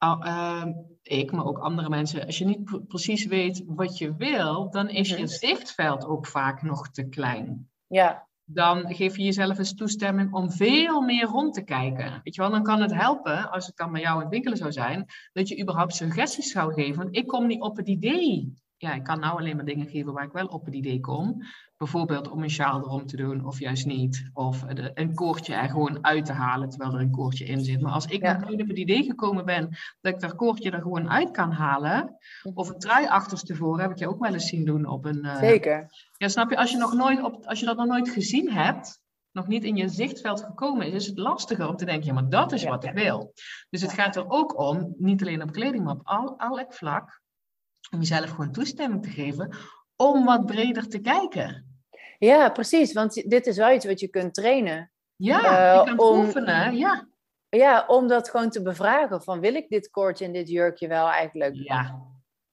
ehm, ik, maar ook andere mensen, als je niet pre- precies weet wat je wil, dan is Mhm. je zichtveld ook vaak nog te klein. ja, Dan geef je jezelf eens toestemming om veel meer rond te kijken. Weet je wel, dan kan het helpen, als het dan bij jou in het winkelen zou zijn, dat je überhaupt suggesties zou geven. Want ik kom niet op het idee. Ja, ik kan nou alleen maar dingen geven waar ik wel op het idee kom. Bijvoorbeeld om een sjaal erom te doen, of juist niet. Of de- een koordje er gewoon uit te halen, terwijl er een koordje in zit. Maar als ik Ja. nog nooit op het idee gekomen ben dat ik dat koordje er gewoon uit kan halen. Of een trui achterstevoren, heb ik je ook wel eens zien doen op een... eh, zeker. ja, snap je? Als je, nog nooit op, als je dat nog nooit gezien hebt, nog niet in je zichtveld gekomen is, is het lastiger om te denken, ja, maar dat is Ja. wat ik wil. Dus het gaat er ook om, niet alleen op kleding, maar op al, elk vlak, om jezelf gewoon toestemming te geven om wat breder te kijken. Ja, precies, want dit is wel iets wat je kunt trainen. Ja, Eh, je kunt om- oefenen, ja. Ja, om dat gewoon te bevragen van, wil ik dit koordje en dit jurkje wel eigenlijk? Ja,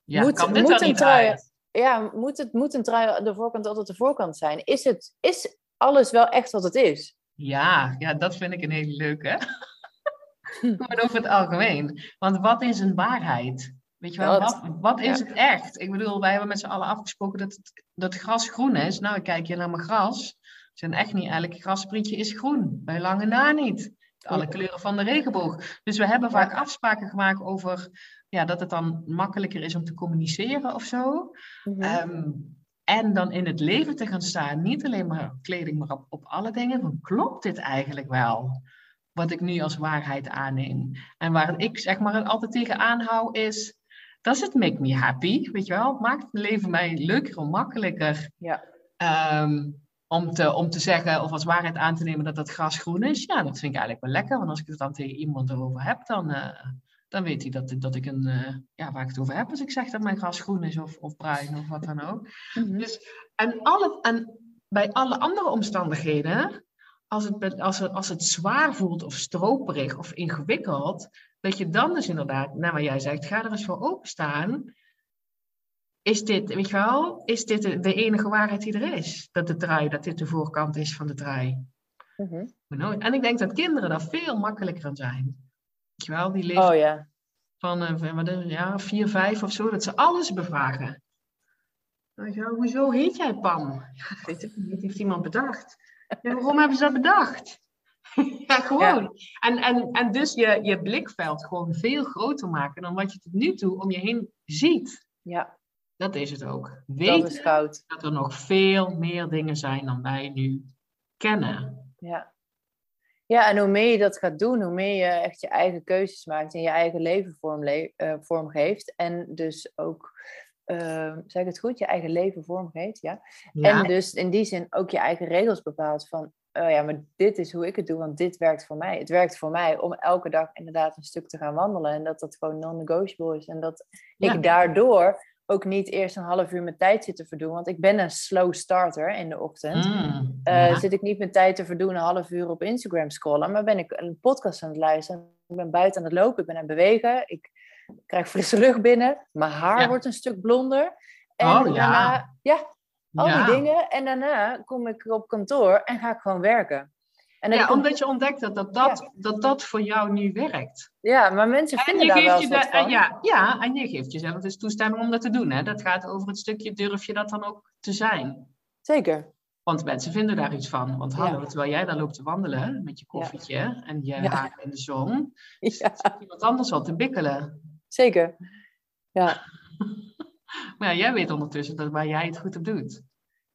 ja Moet- kan dit moet een niet trui- uit? Ja, moet, het, moet een trui de voorkant altijd de voorkant zijn? Is, het, is alles wel echt wat het is? Ja, ja, dat vind ik een hele leuke. Maar over het algemeen. Want wat is een waarheid? Weet je wel, wat, wat is ja. het echt? Ik bedoel, wij hebben met z'n allen afgesproken dat het, dat gras groen is. Nou, ik kijk je naar mijn gras. zijn echt niet elk grasprietje is groen. Bij lange na niet. Alle kleuren van de regenboog. Dus we hebben vaak afspraken gemaakt over ja, dat het dan makkelijker is om te communiceren of zo. Mhm. Ehm, en dan in het leven te gaan staan, niet alleen maar op kleding, maar op, op alle dingen. Van, klopt dit eigenlijk wel? Wat ik nu als waarheid aanneem. En waar ik zeg maar altijd tegen aanhoud is, does it make me happy? Weet je wel, het maakt het leven mij leuker en makkelijker. Ja. Ehm, om, te, om te zeggen of als waarheid aan te nemen dat dat gras groen is. Ja, dat vind ik eigenlijk wel lekker. Want als ik het dan tegen iemand erover heb, dan, eh, dan weet hij dat, dat ik een, eh, ja, waar ik het over heb. Als ik zeg dat mijn gras groen is of, of bruin of wat dan ook. Mhm. Dus, en, alle, en bij alle andere omstandigheden, als het, als, het, als het zwaar voelt of stroperig of ingewikkeld, dat je dan dus inderdaad, nou wat jij zegt, ga er eens voor openstaan. Is dit, weet je wel, is dit de, enige waarheid die er is? Dat de trui, dat dit de voorkant is van de trui. Mhm. En ik denk dat kinderen daar veel makkelijker aan zijn. Weet je wel, die leven Oh ja. van, eh, van wat is ja, vier, vijf of zo, dat ze alles bevragen. Hoezo heet jij Pam? Ja, weet ik niet, heeft iemand bedacht. Ja, waarom hebben ze dat bedacht? ja, gewoon. En, en, en dus je, je blikveld gewoon veel groter maken dan wat je tot nu toe om je heen ziet. Ja, Dat is het ook. dat goud. dat er nog veel meer dingen zijn dan wij nu kennen. Ja. Ja, en hoe meer je dat gaat doen, hoe meer je echt je eigen keuzes maakt en je eigen leven vormle- eh, vormgeeft. En dus ook, eh, zeg ik het goed, je eigen leven vormgeeft, ja. Ja, En dus in die zin ook je eigen regels bepaalt van, oh ja, maar dit is hoe ik het doe, want dit werkt voor mij. Het werkt voor mij om elke dag inderdaad een stuk te gaan wandelen en dat dat gewoon non-negotiable is. En dat Ja. ik daardoor ook niet eerst een half uur mijn tijd zit te verdoen, want ik ben een slow starter in de ochtend. Mm, Eh. Zit ik niet mijn tijd te verdoen, een half uur op Instagram scrollen, maar ben ik een podcast aan het luisteren. Ik ben buiten aan het lopen, ik ben aan het bewegen, ik krijg frisse lucht binnen, mijn haar Ja. wordt een stuk blonder. En Oh, ja. daarna, ja, al Ja. die dingen. En daarna kom ik op kantoor en ga ik gewoon werken. En Ja, een- omdat je ontdekt dat dat, dat, dat dat voor jou nu werkt. ja, maar mensen En vinden je daar wel geeft eens je van. ja, ja, en je geeft jezelf dus toestemming om dat te doen. Hè? Dat gaat over het stukje, durf je dat dan ook te zijn? Zeker. Want mensen vinden daar iets van. Want Ja. hallo, terwijl jij dan loopt te wandelen met je koffietje en je haar in de zon, zit iemand anders al te bikkelen. zeker. Ja, Maar jij weet ondertussen dat waar jij het goed op doet.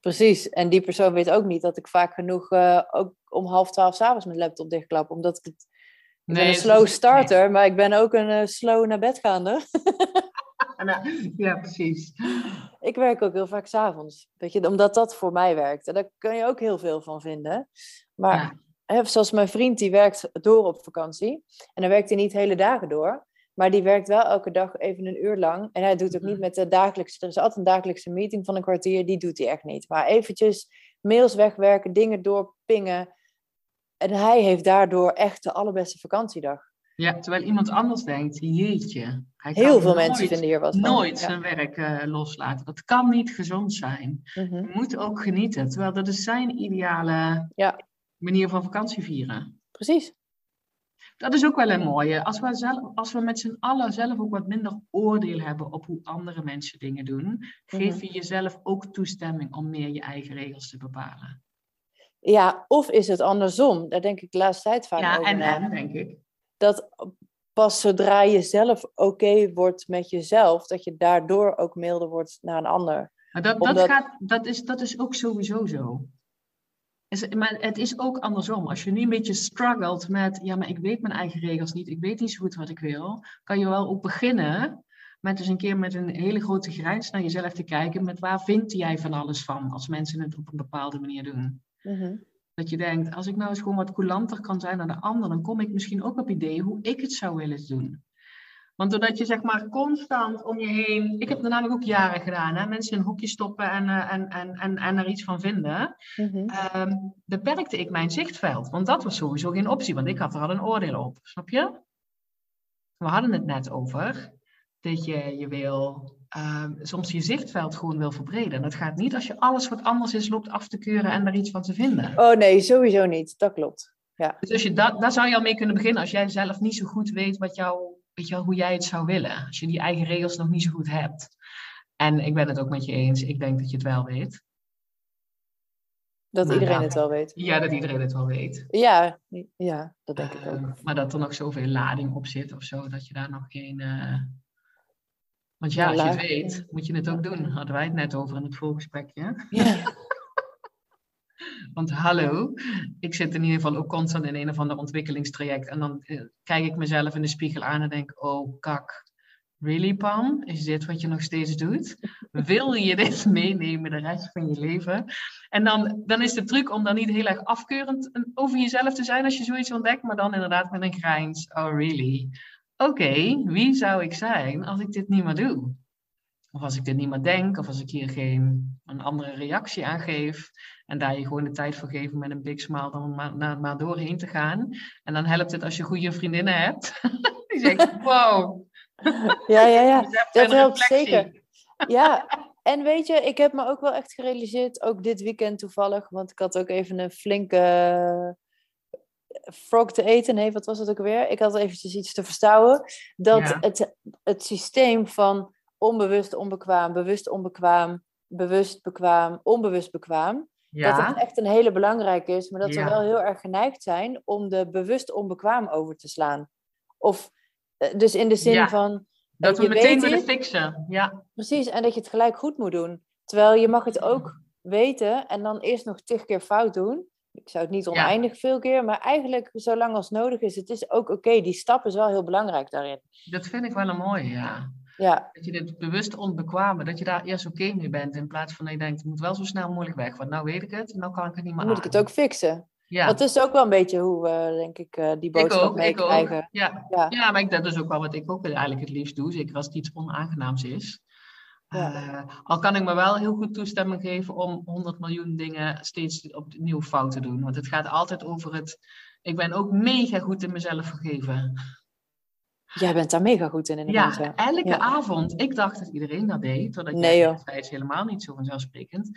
Precies. En die persoon weet ook niet dat ik vaak genoeg eh, ook om half twaalf s'avonds mijn laptop dichtklap. Omdat ik het Ik ben een slow starter, maar ik ben ook een eh, slow naar bed gaande. Ja, precies. ik werk ook heel vaak s'avonds. Weet je, omdat dat voor mij werkt. En daar kun je ook heel veel van vinden. Maar Ja. hè, zoals mijn vriend, die werkt door op vakantie. En dan werkt hij niet hele dagen door. Maar die werkt wel elke dag even een uur lang. En hij doet ook niet met de dagelijkse... Er is altijd een dagelijkse meeting van een kwartier. Die doet hij echt niet. Maar eventjes mails wegwerken, dingen doorpingen. En hij heeft daardoor echt de allerbeste vakantiedag. Ja, terwijl iemand anders denkt, jeetje. Hij Heel kan veel nooit- mensen vinden hier wat van. Nooit Ja. zijn werk eh, loslaten. Dat kan niet gezond zijn. Mhm. Je moet ook genieten. Terwijl dat is zijn ideale Ja. manier van vakantie vieren. Precies. Dat is ook wel een mooie. Als we, zelf, als we met z'n allen zelf ook wat minder oordeel hebben op hoe andere mensen dingen doen, geef Mhm. je jezelf ook toestemming om meer je eigen regels te bepalen. Ja, of is het andersom? Daar denk ik de laatste tijd vaak ja, over en na. en, denk ik. Dat pas zodra je zelf oké wordt met jezelf, dat je daardoor ook milder wordt naar een ander. Maar dat, Omdat- dat, gaat, dat, is, dat is ook sowieso zo. Maar het is ook andersom. Als je nu een beetje struggelt met, ja, maar ik weet mijn eigen regels niet, ik weet niet zo goed wat ik wil, kan je wel ook beginnen met dus een keer met een hele grote grijns naar jezelf te kijken, met waar vind jij van alles van, als mensen het op een bepaalde manier doen. Mhm. Dat je denkt, als ik nou eens gewoon wat coulanter kan zijn dan de ander, dan kom ik misschien ook op ideeën hoe ik het zou willen doen. Want doordat je zeg maar constant om je heen. Ik heb dat namelijk ook jaren gedaan. Hè? Mensen in een hokje stoppen en, eh, en, en, en, en er iets van vinden. Mhm. ehm, beperkte ik mijn zichtveld. Want dat was sowieso geen optie, want ik had er al een oordeel op. Snap je? We hadden het net over dat je, je wil. ehm, soms je zichtveld gewoon wil verbreden. En dat gaat niet als je alles wat anders is loopt af te keuren en daar iets van te vinden. Oh nee, sowieso niet. Dat klopt. Dus als je dat, daar zou je al mee kunnen beginnen als jij zelf niet zo goed weet, wat jou, weet je wel, hoe jij het zou willen. Als je die eigen regels nog niet zo goed hebt. En ik ben het ook met je eens, ik denk dat je het wel weet. Dat Maar iedereen het wel weet. Ja, dat iedereen het wel weet. Ja, ja dat denk ik ook. Ehm, maar dat er nog zoveel lading op zit of zo, dat je daar nog geen. eh, Want ja, als je het weet, moet je het ook doen. Hadden wij het net over in het voorgesprekje. Ja. Want hallo, ik zit in ieder geval ook constant in een of ander ontwikkelingstraject. En dan eh, kijk ik mezelf in de spiegel aan en denk, oh kak, really Pam? Is dit wat je nog steeds doet? Wil je dit meenemen de rest van je leven? En dan, dan is de truc om dan niet heel erg afkeurend over jezelf te zijn als je zoiets ontdekt, maar dan inderdaad met een grijns, oh really? Oké, wie zou ik zijn als ik dit niet meer doe? Of als ik dit niet meer denk, of als ik hier geen een andere reactie aan geef. En daar je gewoon de tijd voor geven met een big smile dan maar, maar doorheen te gaan. En dan helpt het als je goede vriendinnen hebt. Die zeggen, wow. ja, ja, ja. Dat helpt zeker. Ja, en weet je, ik heb me ook wel echt gerealiseerd, ook dit weekend toevallig, want ik had ook even een flinke frog te eten. Nee, wat was het ook weer? Ik had eventjes iets te verstouwen. Dat Ja. het, het systeem van onbewust onbekwaam, bewust onbekwaam, bewust bekwaam, onbewust bekwaam, dat Ja, het echt een hele belangrijke is, maar dat Ja. we wel heel erg geneigd zijn om de bewust onbekwaam over te slaan. Of eh, dus in de zin Ja. van dat we meteen willen het. fixen. Ja, Precies, en dat je het gelijk goed moet doen. Terwijl je mag het ook weten en dan eerst nog tig keer fout doen. Ik zou het niet oneindig veel keer, maar eigenlijk zolang als nodig is. Het is ook oké, die stap is wel heel belangrijk daarin. dat vind ik wel een mooie, ja. Ja, Dat je dit bewust onbekwame, dat je daar eerst oké mee bent. In plaats van dat je denkt, het moet wel zo snel mogelijk weg. Want nou weet ik het, nou kan ik het niet meer dan moet ik het ook fixen. Ja, Dat is ook wel een beetje hoe we, denk ik, eh, die boodschap meekrijgen. Ja. Ja. ja, maar ik, dat is ook wel wat ik ook eigenlijk het liefst doe. Zeker als het iets onaangenaams is. Ja. Eh, al kan ik me wel heel goed toestemming geven om 100 miljoen dingen steeds opnieuw fout te doen. Want het gaat altijd over het. Ik ben ook mega goed in mezelf vergeven. Jij bent daar mega goed in, inderdaad. Ja, Ja, elke Ja. avond. Ik dacht dat iedereen dat deed. Totdat Nee, jij joh. destijds helemaal niet zo vanzelfsprekend.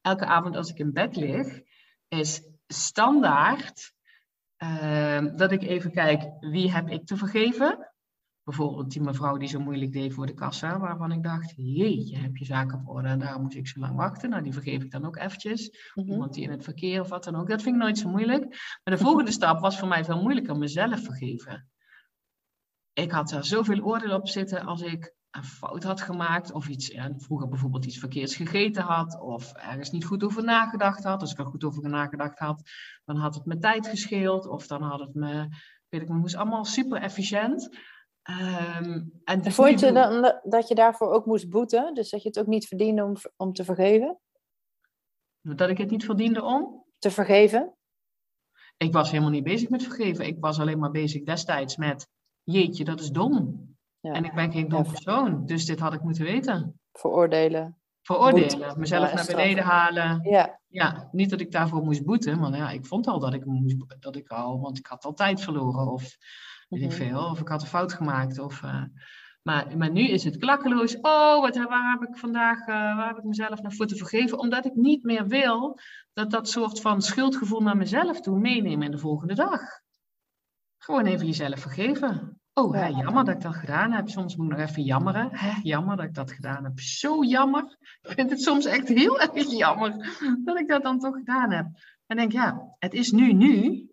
Elke avond als ik in bed lig, is standaard ehm, dat ik even kijk, wie heb ik te vergeven? Bijvoorbeeld die mevrouw die zo moeilijk deed voor de kassa, waarvan ik dacht, jeetje, heb je zaken op orde en daarom moest ik zo lang wachten. Nou, die vergeef ik dan ook eventjes. Mhm. Iemand die in het verkeer of wat dan ook. Dat vind ik nooit zo moeilijk. Maar de volgende stap was voor mij veel moeilijker, mezelf vergeven. Ik had daar zoveel oordeel op zitten als ik een fout had gemaakt of iets, ja, vroeger bijvoorbeeld iets verkeerds gegeten had of ergens niet goed over nagedacht had. Als ik er goed over nagedacht had, dan had het me tijd gescheeld of dan had het me, weet ik, het moest allemaal super efficiënt. Ehm, en dus vond je dan dat- dat je daarvoor ook moest boeten? Dus dat je het ook niet verdiende om, om te vergeven? dat ik het niet verdiende om? Te vergeven? Ik was helemaal niet bezig met vergeven. Ik was alleen maar bezig destijds met, jeetje, dat is dom. Ja. En ik ben geen dom persoon, dus dit had ik moeten weten. Veroordelen. Veroordelen, mezelf Ja, naar beneden halen. Ja, Ja, niet dat ik daarvoor moest boeten, maar ja, ik vond al dat ik moest, dat ik al, want ik had al tijd verloren of weet ik Mhm. veel, of ik had een fout gemaakt. Of, eh, maar, maar nu is het klakkeloos. Oh, wat, waar heb ik vandaag, eh, waar heb ik mezelf naar voor te vergeven? Omdat ik niet meer wil dat dat soort van schuldgevoel naar mezelf toe meenemen in de volgende dag. Gewoon even jezelf vergeven. Oh, hè, jammer dat ik dat gedaan heb. Soms moet ik nog even jammeren. Hè, jammer dat ik dat gedaan heb. Zo jammer. Ik vind het soms echt heel erg jammer dat ik dat dan toch gedaan heb. En denk, ja, het is nu nu.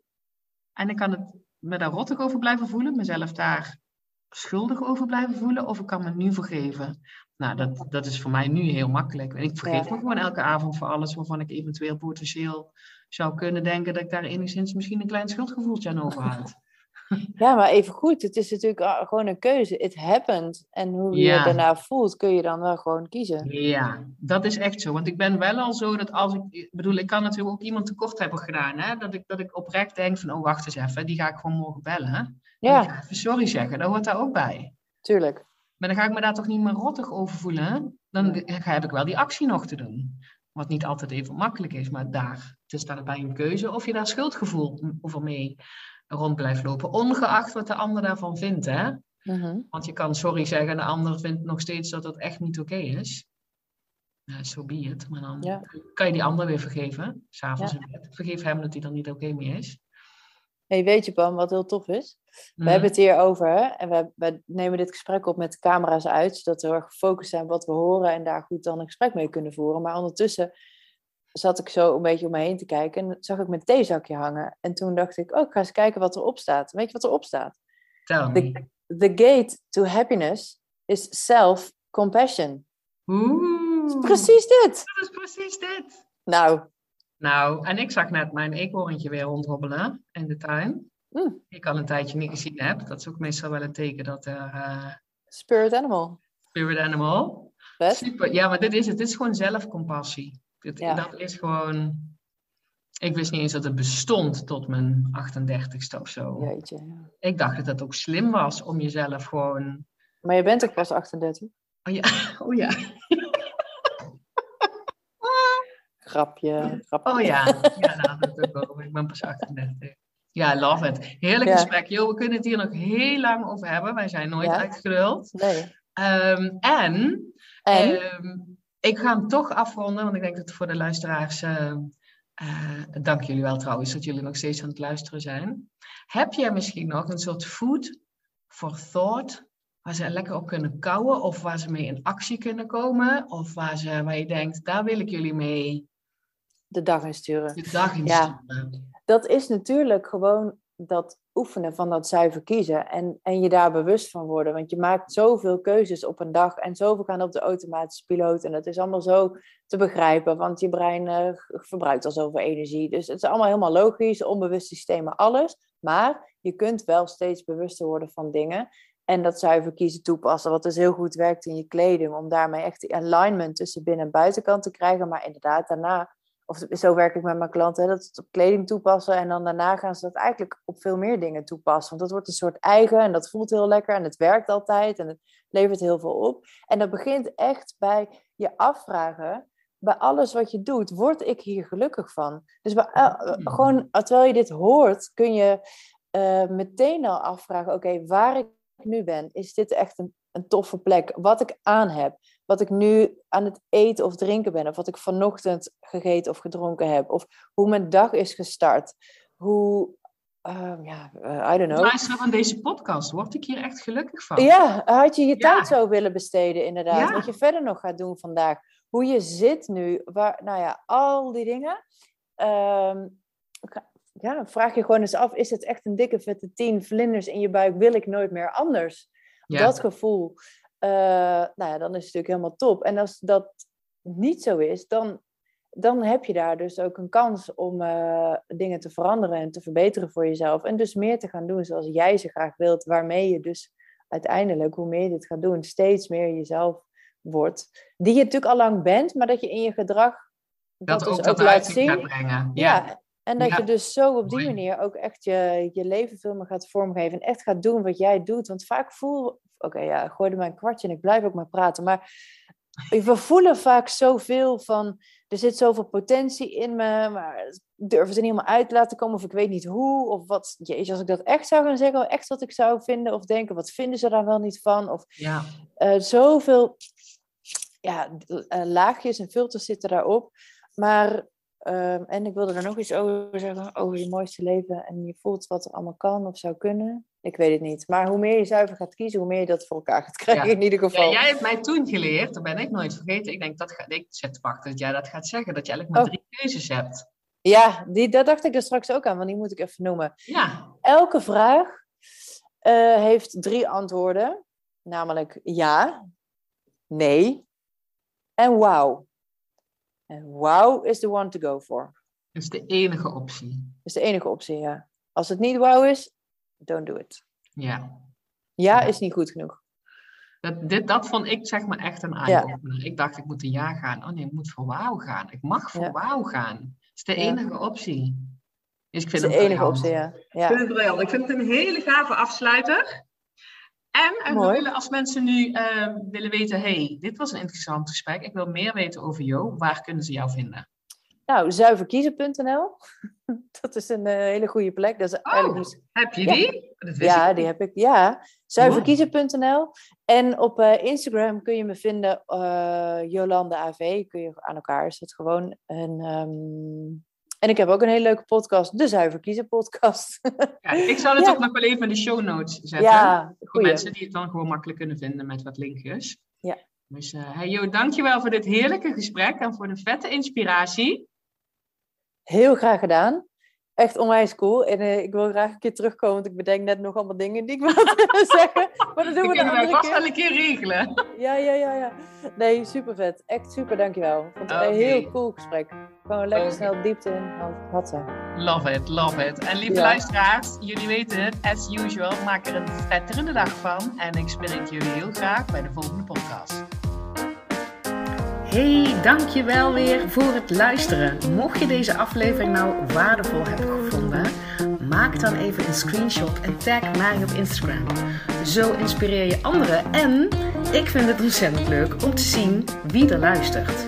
En ik kan het me daar rottig over blijven voelen. Mezelf daar schuldig over blijven voelen. Of ik kan me nu vergeven. Nou, dat, dat is voor mij nu heel makkelijk. En ik vergeef Ja. me gewoon elke avond voor alles waarvan ik eventueel potentieel zou kunnen denken dat ik daar enigszins misschien een klein schuldgevoeltje aan overhoud. Ja, maar even goed. Het is natuurlijk ah, gewoon een keuze. It happened. En hoe je Ja. je daarna voelt, kun je dan wel gewoon kiezen. Ja, dat is echt zo. Want ik ben wel al zo dat als ik... Ik bedoel, ik kan natuurlijk ook iemand tekort hebben gedaan. Hè? Dat, ik, dat ik oprecht denk van, oh wacht eens even, die ga ik gewoon morgen bellen. ik Ja, ga even sorry zeggen, dat hoort daar ook bij. tuurlijk. Maar dan ga ik me daar toch niet meer rottig over voelen. hè? Dan ga- heb ik wel die actie nog te doen. Wat niet altijd even makkelijk is, maar daar, het is daarbij een keuze of je daar schuldgevoel over mee rond blijft lopen. Ongeacht wat de ander daarvan vindt. Hè? Mhm. Want je kan sorry zeggen en de ander vindt nog steeds dat dat echt niet oké is. Ja, so be it. Maar dan Ja. kan je die ander weer vergeven, s'avonds Ja. in bed. Vergeef hem dat hij er niet oké mee is. Hey, weet je, Pam, wat heel tof is? We Mhm. hebben het hier over hè? en we, we nemen dit gesprek op met camera's uit, zodat we heel erg gefocust zijn op wat we horen en daar goed dan een gesprek mee kunnen voeren. Maar ondertussen zat ik zo een beetje om me heen te kijken en zag ik mijn theezakje hangen. En toen dacht ik, oh, ik ga eens kijken wat erop staat. Weet je wat erop staat? Tell The, me. the gate to happiness is self-compassion. Precies dit. Dat is precies dit. Nou, Nou, en ik zag net mijn eekhoorntje weer rondhobbelen in de tuin. mm, Die ik al een tijdje niet gezien heb. Dat is ook meestal wel een teken dat er eh spirit animal. spirit animal. Super. Ja, maar dit is het. Dit is gewoon zelfcompassie. Ja. Dat is gewoon. Ik wist niet eens dat het bestond tot mijn 38ste of zo. Jeetje. ja. Ik dacht dat het ook slim was om jezelf gewoon. Maar je bent ook pas 38. Oh ja, oh ja, Grapje, grapje. oh ja. Ja, het ook. Ik ben pas 38. Ja, love it. Heerlijk Ja. gesprek. Jo, we kunnen het hier nog heel lang over hebben. Wij zijn nooit Ja. uitgeluld. Nee. Ehm, en En? Ehm, ik ga hem toch afronden, want ik denk dat het voor de luisteraars. ehm, eh, dank jullie wel trouwens dat jullie nog steeds aan het luisteren zijn. Heb jij misschien nog een soort food for thought, waar ze lekker op kunnen kouwen, of waar ze mee in actie kunnen komen, of waar, ze, waar je denkt, daar wil ik jullie mee de dag insturen. de dag in Ja. sturen? Dat is natuurlijk gewoon dat oefenen van dat zuiver kiezen. En, en je daar bewust van worden. Want je maakt zoveel keuzes op een dag. En zoveel gaan op de automatische piloot. En dat is allemaal zo te begrijpen. Want je brein eh, verbruikt al zoveel energie. Dus het is allemaal helemaal logisch. Onbewuste systemen, alles. Maar je kunt wel steeds bewuster worden van dingen. En dat zuiver kiezen toepassen. Wat dus heel goed werkt in je kleding. Om daarmee echt die alignment tussen binnen- en buitenkant te krijgen. Maar inderdaad, daarna of zo werk ik met mijn klanten, hè, dat ze het op kleding toepassen en dan daarna gaan ze dat eigenlijk op veel meer dingen toepassen. Want dat wordt een soort eigen en dat voelt heel lekker en het werkt altijd en het levert heel veel op. En dat begint echt bij je afvragen, bij alles wat je doet, word ik hier gelukkig van? Dus bij, el- Hmm. gewoon, terwijl je dit hoort, kun je eh, meteen al afvragen, oké, waar ik nu ben, is dit echt een, een toffe plek? Wat ik aan heb, wat ik nu aan het eten of drinken ben, of wat ik vanochtend gegeten of gedronken heb, of hoe mijn dag is gestart, hoe, ehm, ja, eh, I don't know. Luisteren van deze podcast, word ik hier echt gelukkig van? Ja, had je je Ja. tijd zo willen besteden, inderdaad. Ja. Wat je verder nog gaat doen vandaag. Hoe je zit nu, waar, nou ja, al die dingen. Ga- ja, vraag je gewoon eens af, is het echt een dikke vette tien vlinders in je buik? Wil ik nooit meer anders? Ja. Dat gevoel, eh, nou ja, dan is het natuurlijk helemaal top. En als dat niet zo is, dan, dan heb je daar dus ook een kans om eh, dingen te veranderen en te verbeteren voor jezelf. En dus meer te gaan doen zoals jij ze graag wilt, waarmee je dus uiteindelijk, hoe meer je dit gaat doen, steeds meer jezelf wordt. Die je natuurlijk al lang bent, maar dat je in je gedrag dat, dus ook dat laat zien. Ja. En dat Ja. je dus zo op die manier ook echt je, je leven veel meer gaat vormgeven. En echt gaat doen wat jij doet. Want vaak voel... Oké, ja, ik gooide mijn kwartje en ik blijf ook maar praten. Maar we voelen vaak zoveel van... Er zit zoveel potentie in me, maar het er niet helemaal uit te laten komen. Of ik weet niet hoe. Of wat... Jezus, als ik dat echt zou gaan zeggen. Echt wat ik zou vinden. Of denken, wat vinden ze daar wel niet van? Of Ja. eh, zoveel ja, eh, laagjes en filters zitten daarop. Maar, ehm, en ik wilde er nog iets over zeggen, over je mooiste leven. En je voelt wat er allemaal kan of zou kunnen. Ik weet het niet. Maar hoe meer je zuiver gaat kiezen, hoe meer je dat voor elkaar gaat krijgen Ja. in ieder Ja, geval. jij hebt mij toen geleerd, dat ben ik nooit vergeten. Ik denk dat ga, ik zit te wachten dat jij dat gaat zeggen, dat je eigenlijk maar Oh. drie keuzes hebt. Ja, die, dat dacht ik er straks ook aan, want die moet ik even noemen. Ja, Elke vraag eh, heeft drie antwoorden. Namelijk ja, nee en wauw. En wauw is the one to go for. dat is de enige optie. Dat is de enige optie, ja. Als het niet wauw is, don't do it. Ja. Ja Ja. is niet goed genoeg. Dat, dit, dat vond ik zeg maar echt een eye-opener. Ik dacht, ik moet een ja gaan. Oh nee, ik moet voor wauw gaan. Ik mag voor Ja. wauw gaan. Dat is de enige optie. Dus ik vind is de het enige briljant. optie, ja. Ik ja. vind het briljant. Ik vind het een hele gave afsluiter. En eh, we willen, als mensen nu eh, willen weten, hey, dit was een interessant gesprek. Ik wil meer weten over jou. Waar kunnen ze jou vinden? Nou, zuiverkiezen.nl. Dat is een eh, hele goede plek. Dat is eigenlijk moest- Heb je Ja. die? Dat Ja, ik die heb ik. Ja, zuiverkiezen.nl. En op eh, Instagram kun je me vinden, Jolande AV. Kun je aan elkaar, is dat gewoon. En, ehm, en ik heb ook een hele leuke podcast, de Zuiver Kiezen podcast. Ja, ik zal het Ja. ook nog wel even in de show notes zetten. ja, voor goeie. mensen die het dan gewoon makkelijk kunnen vinden met wat linkjes. Ja. Dus eh hey Jo, dankjewel voor dit heerlijke gesprek en voor de vette inspiratie. Heel graag gedaan. Echt onwijs cool. En uh, ik wil graag een keer terugkomen, want ik bedenk net nog allemaal dingen die ik wil zeggen. Maar dat doen we, vast wel een keer regelen. Ja, ja, ja, ja. Nee, super vet. Echt super, dankjewel. Vond het een heel cool gesprek. Gewoon lekker okay. snel diepte in. Wat zo. Love it, love it. En lieve ja. luisteraars, jullie weten het, as usual, maak er een vetterende dag van. En ik spreek jullie heel graag bij de volgende podcast. Hey, dankjewel weer voor het luisteren. Mocht je deze aflevering nou waardevol hebben gevonden, maak dan even een screenshot en tag mij op Instagram. Zo inspireer je anderen en ik vind het ontzettend leuk om te zien wie er luistert.